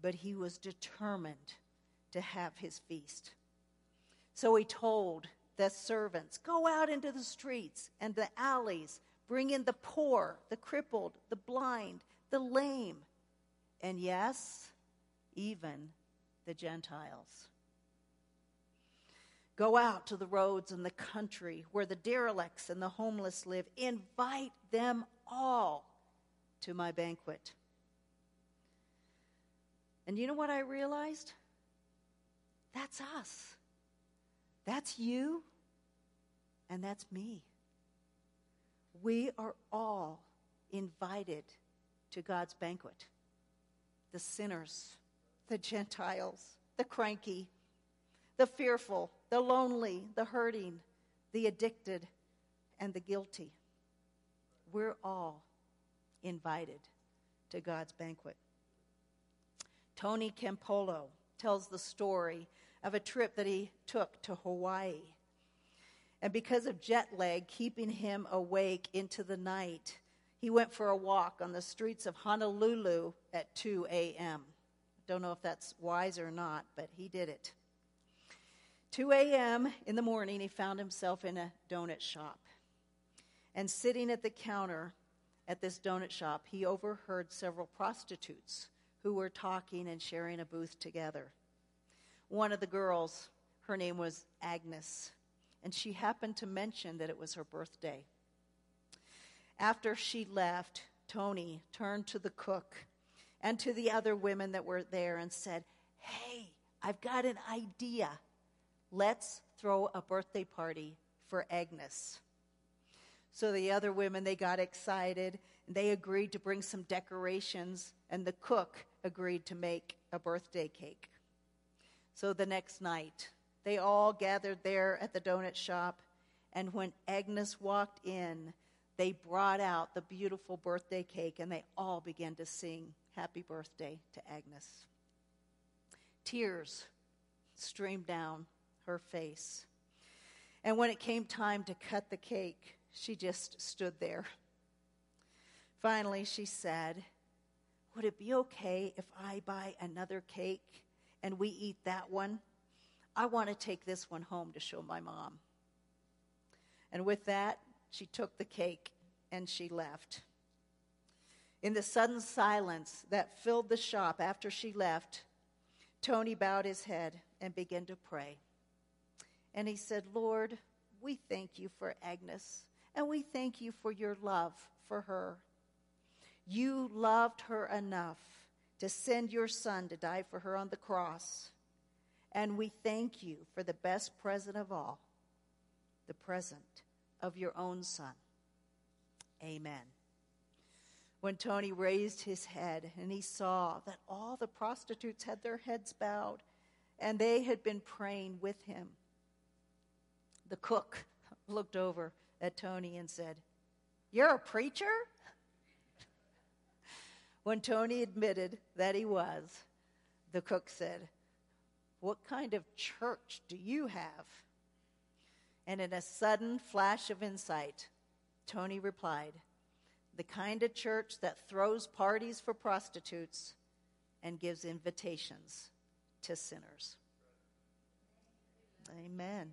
but he was determined to have his feast. So he told the servants, Go out into the streets and the alleys, bring in the poor, the crippled, the blind, the lame, and yes, even the Gentiles. Go out to the roads and the country where the derelicts and the homeless live. Invite them all to my banquet. And you know what I realized? That's us. That's you. And that's me. We are all invited to God's banquet. The sinners, the Gentiles, the cranky, the fearful, the lonely, the hurting, the addicted, and the guilty. We're all invited to God's banquet. Tony Campolo tells the story of a trip that he took to Hawaii. And because of jet lag keeping him awake into the night, he went for a walk on the streets of Honolulu at 2 a.m. Don't know if that's wise or not, but he did it. 2 a.m. in the morning, he found himself in a donut shop. And sitting at the counter at this donut shop, he overheard several prostitutes who were talking and sharing a booth together. One of the girls, her name was Agnes, and she happened to mention that it was her birthday. After she left, Tony turned to the cook and to the other women that were there and said, Hey, I've got an idea. Let's throw a birthday party for Agnes. So the other women, they got excited. And they agreed to bring some decorations, and the cook agreed to make a birthday cake. So the next night, they all gathered there at the donut shop, and when Agnes walked in, they brought out the beautiful birthday cake and they all began to sing happy birthday to Agnes. Tears streamed down her face. And when it came time to cut the cake, she just stood there. Finally, she said, Would it be okay if I buy another cake and we eat that one? I want to take this one home to show my mom. And with that, she took the cake and she left. In the sudden silence that filled the shop after she left, Tony bowed his head and began to pray. And he said, Lord, we thank you for Agnes, and we thank you for your love for her. You loved her enough to send your son to die for her on the cross. And we thank you for the best present of all, the present of your own son. Amen. When Tony raised his head and he saw that all the prostitutes had their heads bowed and they had been praying with him, the cook looked over at Tony and said, You're a preacher? When Tony admitted that he was, the cook said, What kind of church do you have? And in a sudden flash of insight, Tony replied, The kind of church that throws parties for prostitutes and gives invitations to sinners. Amen.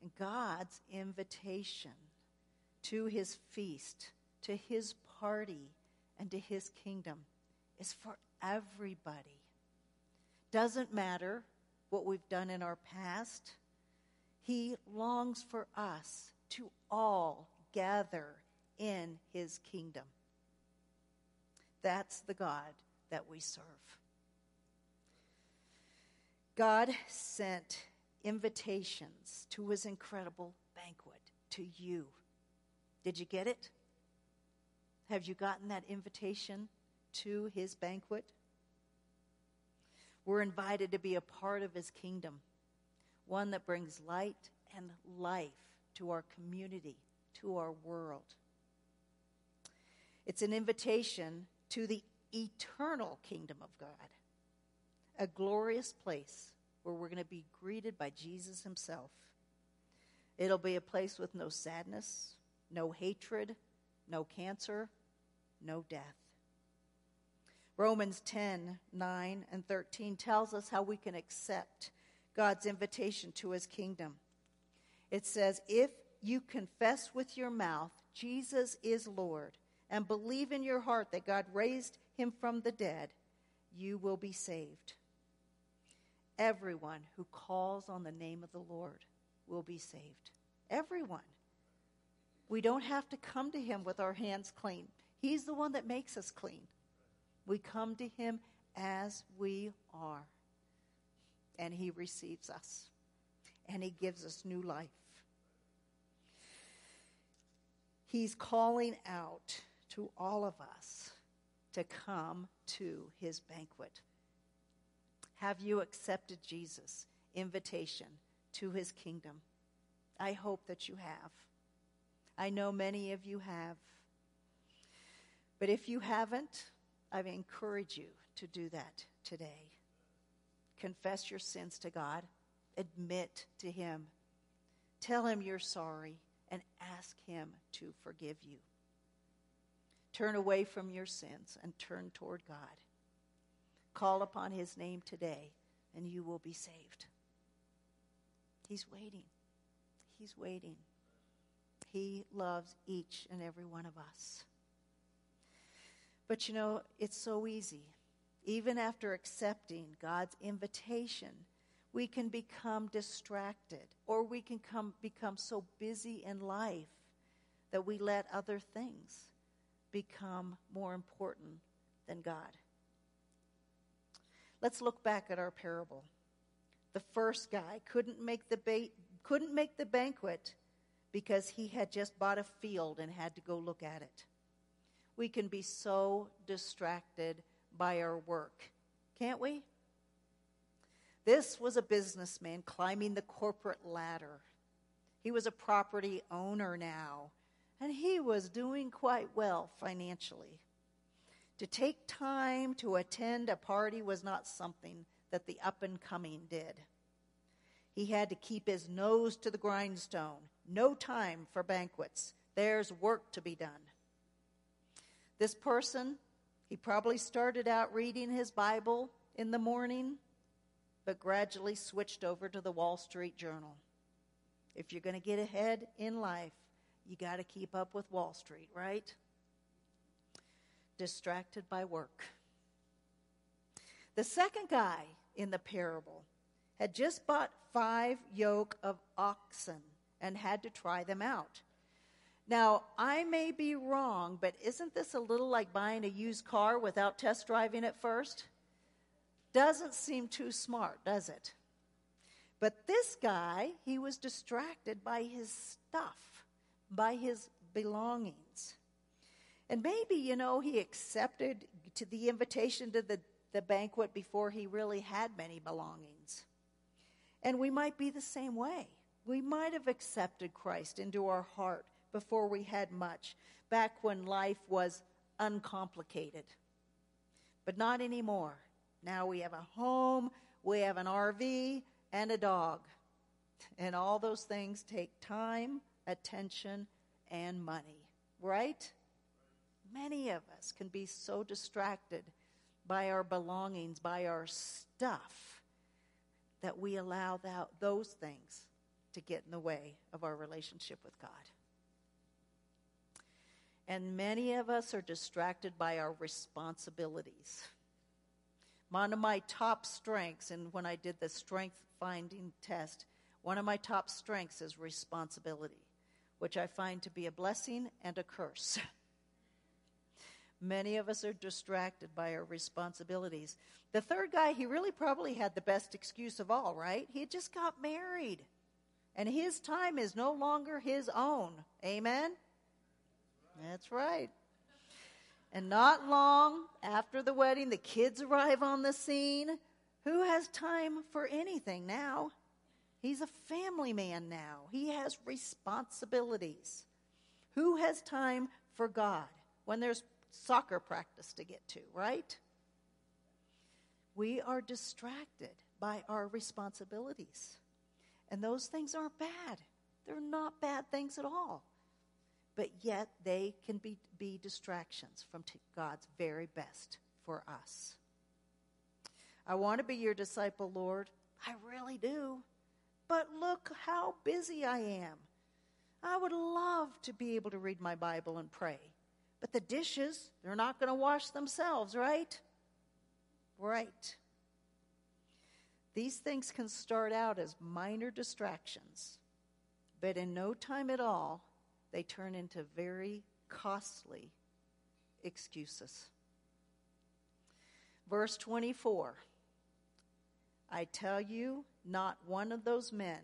And God's invitation to his feast, to his party, and to his kingdom is for everybody. Doesn't matter what we've done in our past, he longs for us to all gather in his kingdom. That's the God that we serve. God sent invitations to his incredible banquet to you. Did you get it? Have you gotten that invitation to his banquet? We're invited to be a part of his kingdom, one that brings light and life to our community, to our world. It's an invitation to the eternal kingdom of God, a glorious place where we're going to be greeted by Jesus himself. It'll be a place with no sadness, no hatred, no cancer, no death. Romans 10 9 and 13 tells us how we can accept God's invitation to his kingdom. It says, If you confess with your mouth Jesus is Lord and believe in your heart that God raised him from the dead, you will be saved. Everyone who calls on the name of the Lord will be saved. Everyone. We don't have to come to him with our hands clean. He's the one that makes us clean. We come to him as we are. And he receives us. And he gives us new life. He's calling out to all of us to come to his banquet. Have you accepted Jesus' invitation to his kingdom? I hope that you have. I know many of you have. But if you haven't, I encourage you to do that today. Confess your sins to God, admit to Him, tell Him you're sorry, and ask Him to forgive you. Turn away from your sins and turn toward God. Call upon His name today, and you will be saved. He's waiting. He's waiting. He loves each and every one of us. But you know, it's so easy. Even after accepting God's invitation, we can become distracted or we can come, become so busy in life that we let other things become more important than God. Let's look back at our parable. The first guy couldn't make the ba- couldn't make the banquet because he had just bought a field and had to go look at it. We can be so distracted by our work, can't we? This was a businessman climbing the corporate ladder. He was a property owner now, and he was doing quite well financially. To take time to attend a party was not something that the up and coming did. He had to keep his nose to the grindstone. No time for banquets. There's work to be done. This person, he probably started out reading his Bible in the morning, but gradually switched over to the Wall Street Journal. If you're going to get ahead in life, you got to keep up with Wall Street, right? Distracted by work. The second guy in the parable had just bought five yoke of oxen and had to try them out. Now, I may be wrong, but isn't this a little like buying a used car without test driving it first? Doesn't seem too smart, does it? But this guy, he was distracted by his stuff, by his belongings. And maybe, you know, he accepted to the invitation to the, the banquet before he really had many belongings. And we might be the same way. We might have accepted Christ into our heart before we had much, back when life was uncomplicated. But not anymore. Now we have a home, we have an RV, and a dog. And all those things take time, attention, and money, right? Many of us can be so distracted by our belongings, by our stuff, that we allow that, those things to get in the way of our relationship with God. And many of us are distracted by our responsibilities. One of my top strengths, and when I did the strength finding test, one of my top strengths is responsibility, which I find to be a blessing and a curse. Many of us are distracted by our responsibilities. The third guy, he really probably had the best excuse of all, right? He just got married. And his time is no longer his own. Amen? That's right. And not long after the wedding, the kids arrive on the scene. Who has time for anything now? He's a family man now. He has responsibilities. Who has time for God when there's soccer practice to get to, right? We are distracted by our responsibilities. And those things aren't bad. They're not bad things at all. But yet they can be, be distractions from t- God's very best for us. I want to be your disciple, Lord. I really do. but look how busy I am. I would love to be able to read my Bible and pray. But the dishes, they're not going to wash themselves, right? Right. These things can start out as minor distractions, but in no time at all, they turn into very costly excuses. Verse 24 I tell you, not one of those men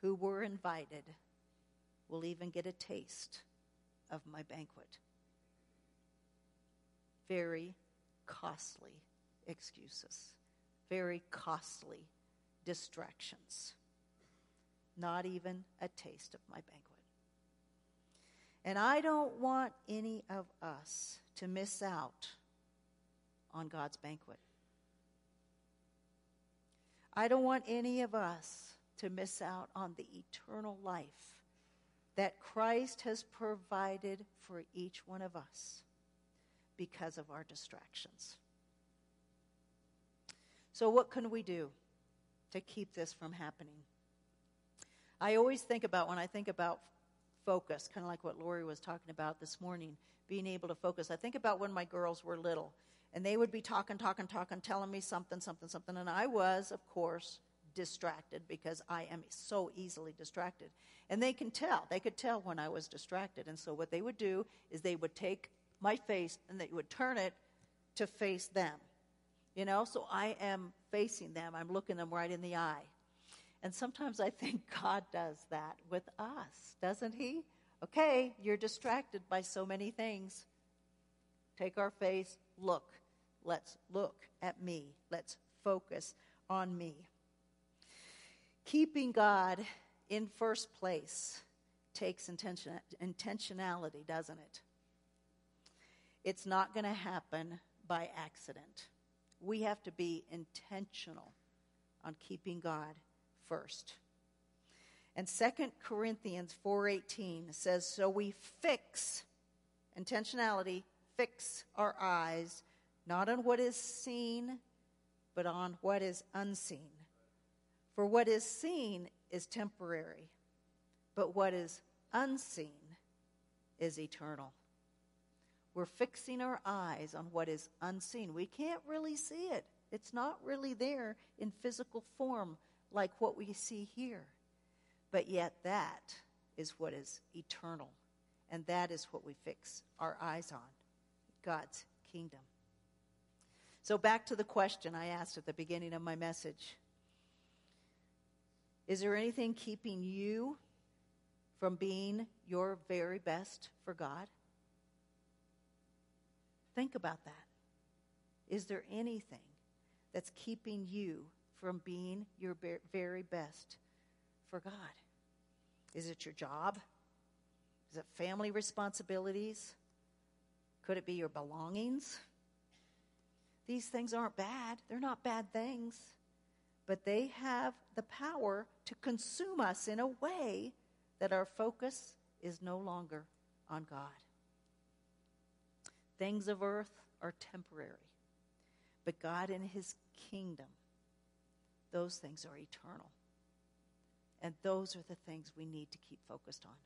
who were invited will even get a taste of my banquet. Very costly excuses, very costly distractions. Not even a taste of my banquet. And I don't want any of us to miss out on God's banquet. I don't want any of us to miss out on the eternal life that Christ has provided for each one of us because of our distractions. So, what can we do to keep this from happening? I always think about when I think about focus, kind of like what Lori was talking about this morning, being able to focus. I think about when my girls were little and they would be talking, talking, talking, telling me something, something, something, and I was, of course, distracted because I am so easily distracted. And they can tell. They could tell when I was distracted. And so what they would do is they would take my face and they would turn it to face them. You know, so I am facing them. I'm looking them right in the eye. And sometimes I think God does that with us, doesn't He? Okay, you're distracted by so many things. Take our face, look. Let's look at me. Let's focus on me. Keeping God in first place takes intention, intentionality, doesn't it? It's not going to happen by accident. We have to be intentional on keeping God first. And 2 Corinthians 4:18 says so we fix intentionality fix our eyes not on what is seen but on what is unseen. For what is seen is temporary, but what is unseen is eternal. We're fixing our eyes on what is unseen. We can't really see it. It's not really there in physical form like what we see here. But yet, that is what is eternal. And that is what we fix our eyes on God's kingdom. So, back to the question I asked at the beginning of my message Is there anything keeping you from being your very best for God? Think about that. Is there anything that's keeping you from being your very best for God? Is it your job? Is it family responsibilities? Could it be your belongings? These things aren't bad. They're not bad things. But they have the power to consume us in a way that our focus is no longer on God. Things of earth are temporary, but God and His kingdom, those things are eternal. And those are the things we need to keep focused on.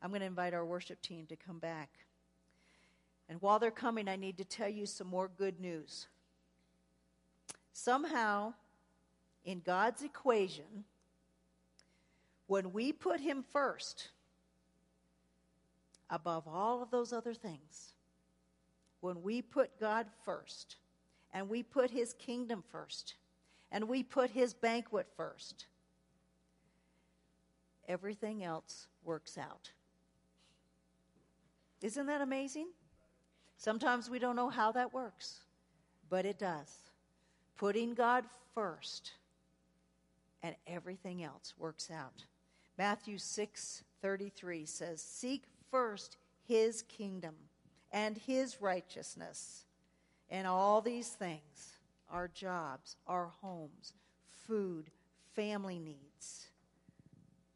I'm going to invite our worship team to come back. And while they're coming, I need to tell you some more good news. Somehow, in God's equation, when we put Him first, above all of those other things, when we put God first, and we put His kingdom first, and we put His banquet first, everything else works out. Isn't that amazing? Sometimes we don't know how that works, but it does. Putting God first, and everything else works out. Matthew 6 33 says, Seek first his kingdom and his righteousness, and all these things our jobs, our homes, food, family needs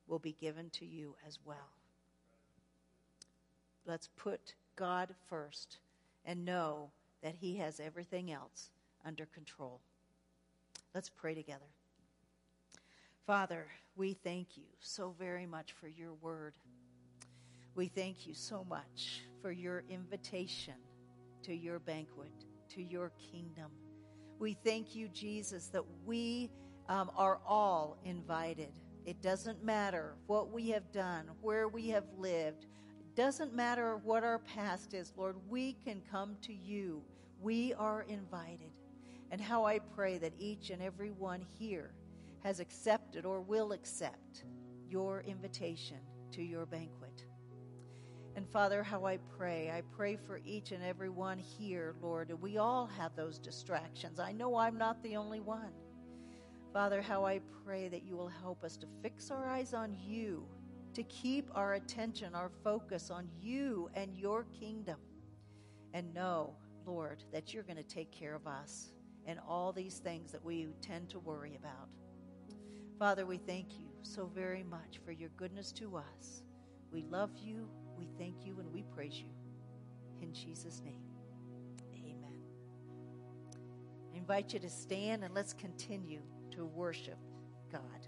will be given to you as well. Let's put God first and know that He has everything else under control. Let's pray together. Father, we thank you so very much for your word. We thank you so much for your invitation to your banquet, to your kingdom. We thank you, Jesus, that we um, are all invited. It doesn't matter what we have done, where we have lived, it doesn't matter what our past is, Lord. We can come to you. We are invited. And how I pray that each and every one here has accepted or will accept your invitation to your banquet. And Father, how I pray. I pray for each and every one here, Lord, and we all have those distractions. I know I'm not the only one. Father, how I pray that you will help us to fix our eyes on you, to keep our attention, our focus on you and your kingdom, and know, Lord, that you're going to take care of us and all these things that we tend to worry about. Father, we thank you so very much for your goodness to us. We love you, we thank you, and we praise you. In Jesus' name, amen. I invite you to stand and let's continue to worship God.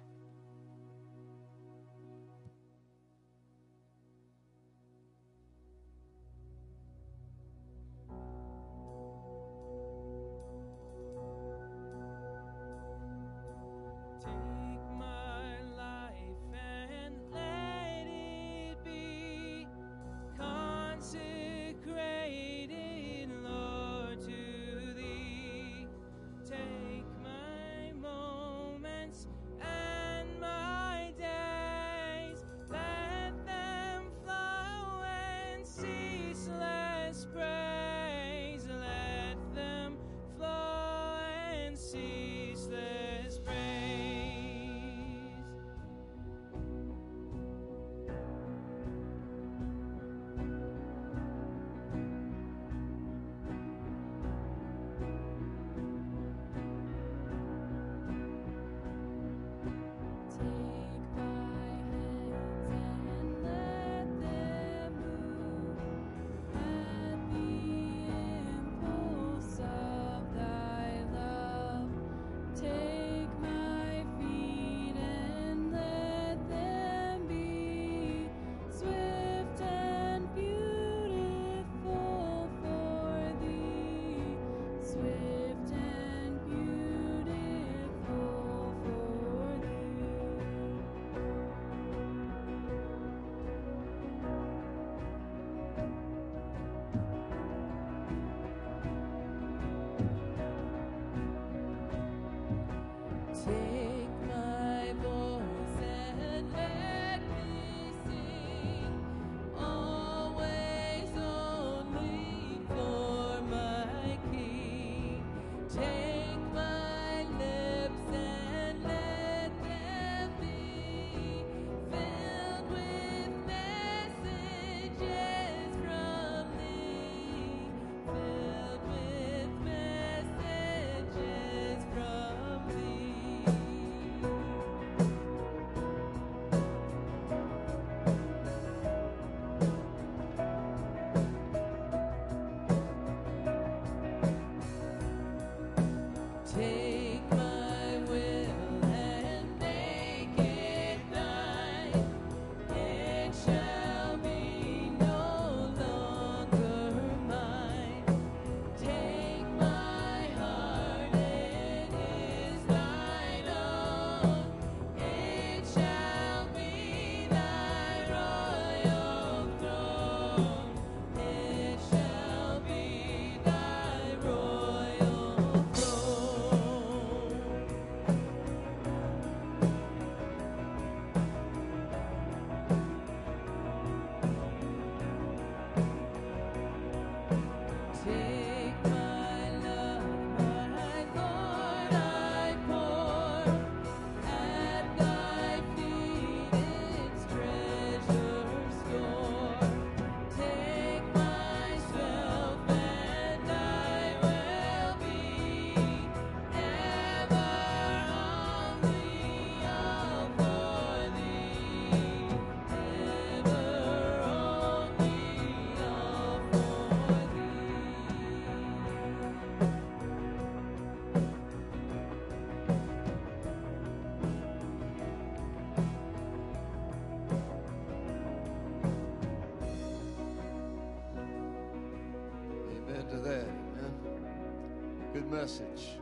Message.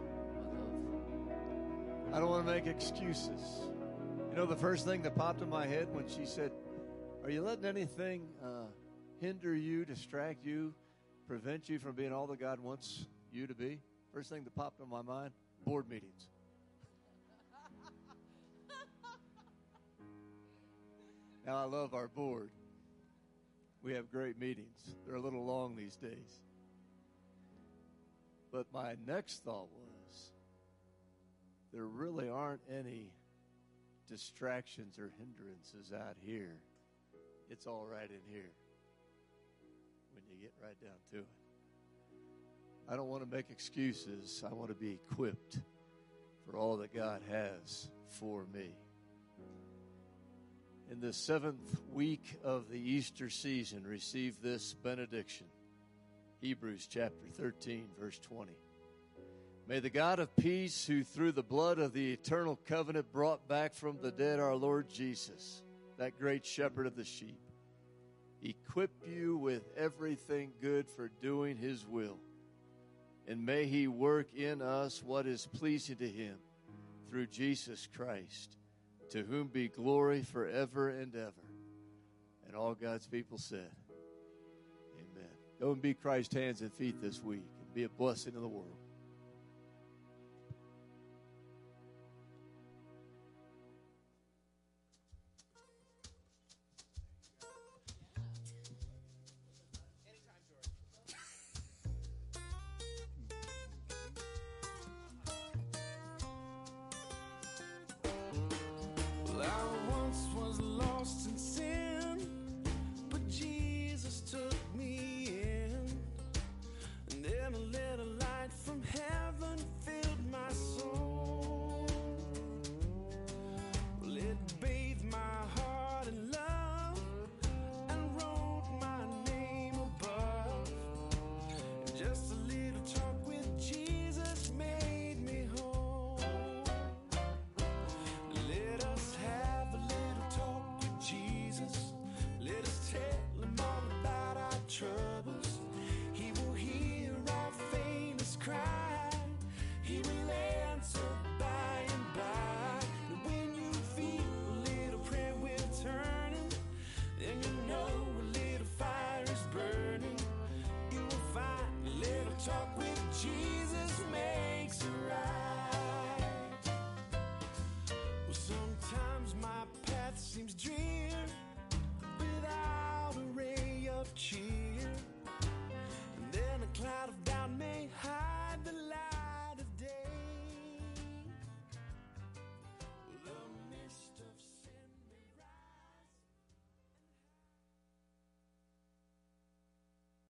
I don't want to make excuses. You know, the first thing that popped in my head when she said, Are you letting anything uh, hinder you, distract you, prevent you from being all that God wants you to be? First thing that popped in my mind board meetings. now, I love our board. We have great meetings. They're a little long these days. But my next thought was there really aren't any distractions or hindrances out here. It's all right in here when you get right down to it. I don't want to make excuses. I want to be equipped for all that God has for me. In the seventh week of the Easter season, receive this benediction. Hebrews chapter 13, verse 20. May the God of peace, who through the blood of the eternal covenant brought back from the dead our Lord Jesus, that great shepherd of the sheep, equip you with everything good for doing his will. And may he work in us what is pleasing to him through Jesus Christ, to whom be glory forever and ever. And all God's people said. Go and be Christ's hands and feet this week and be a blessing to the world.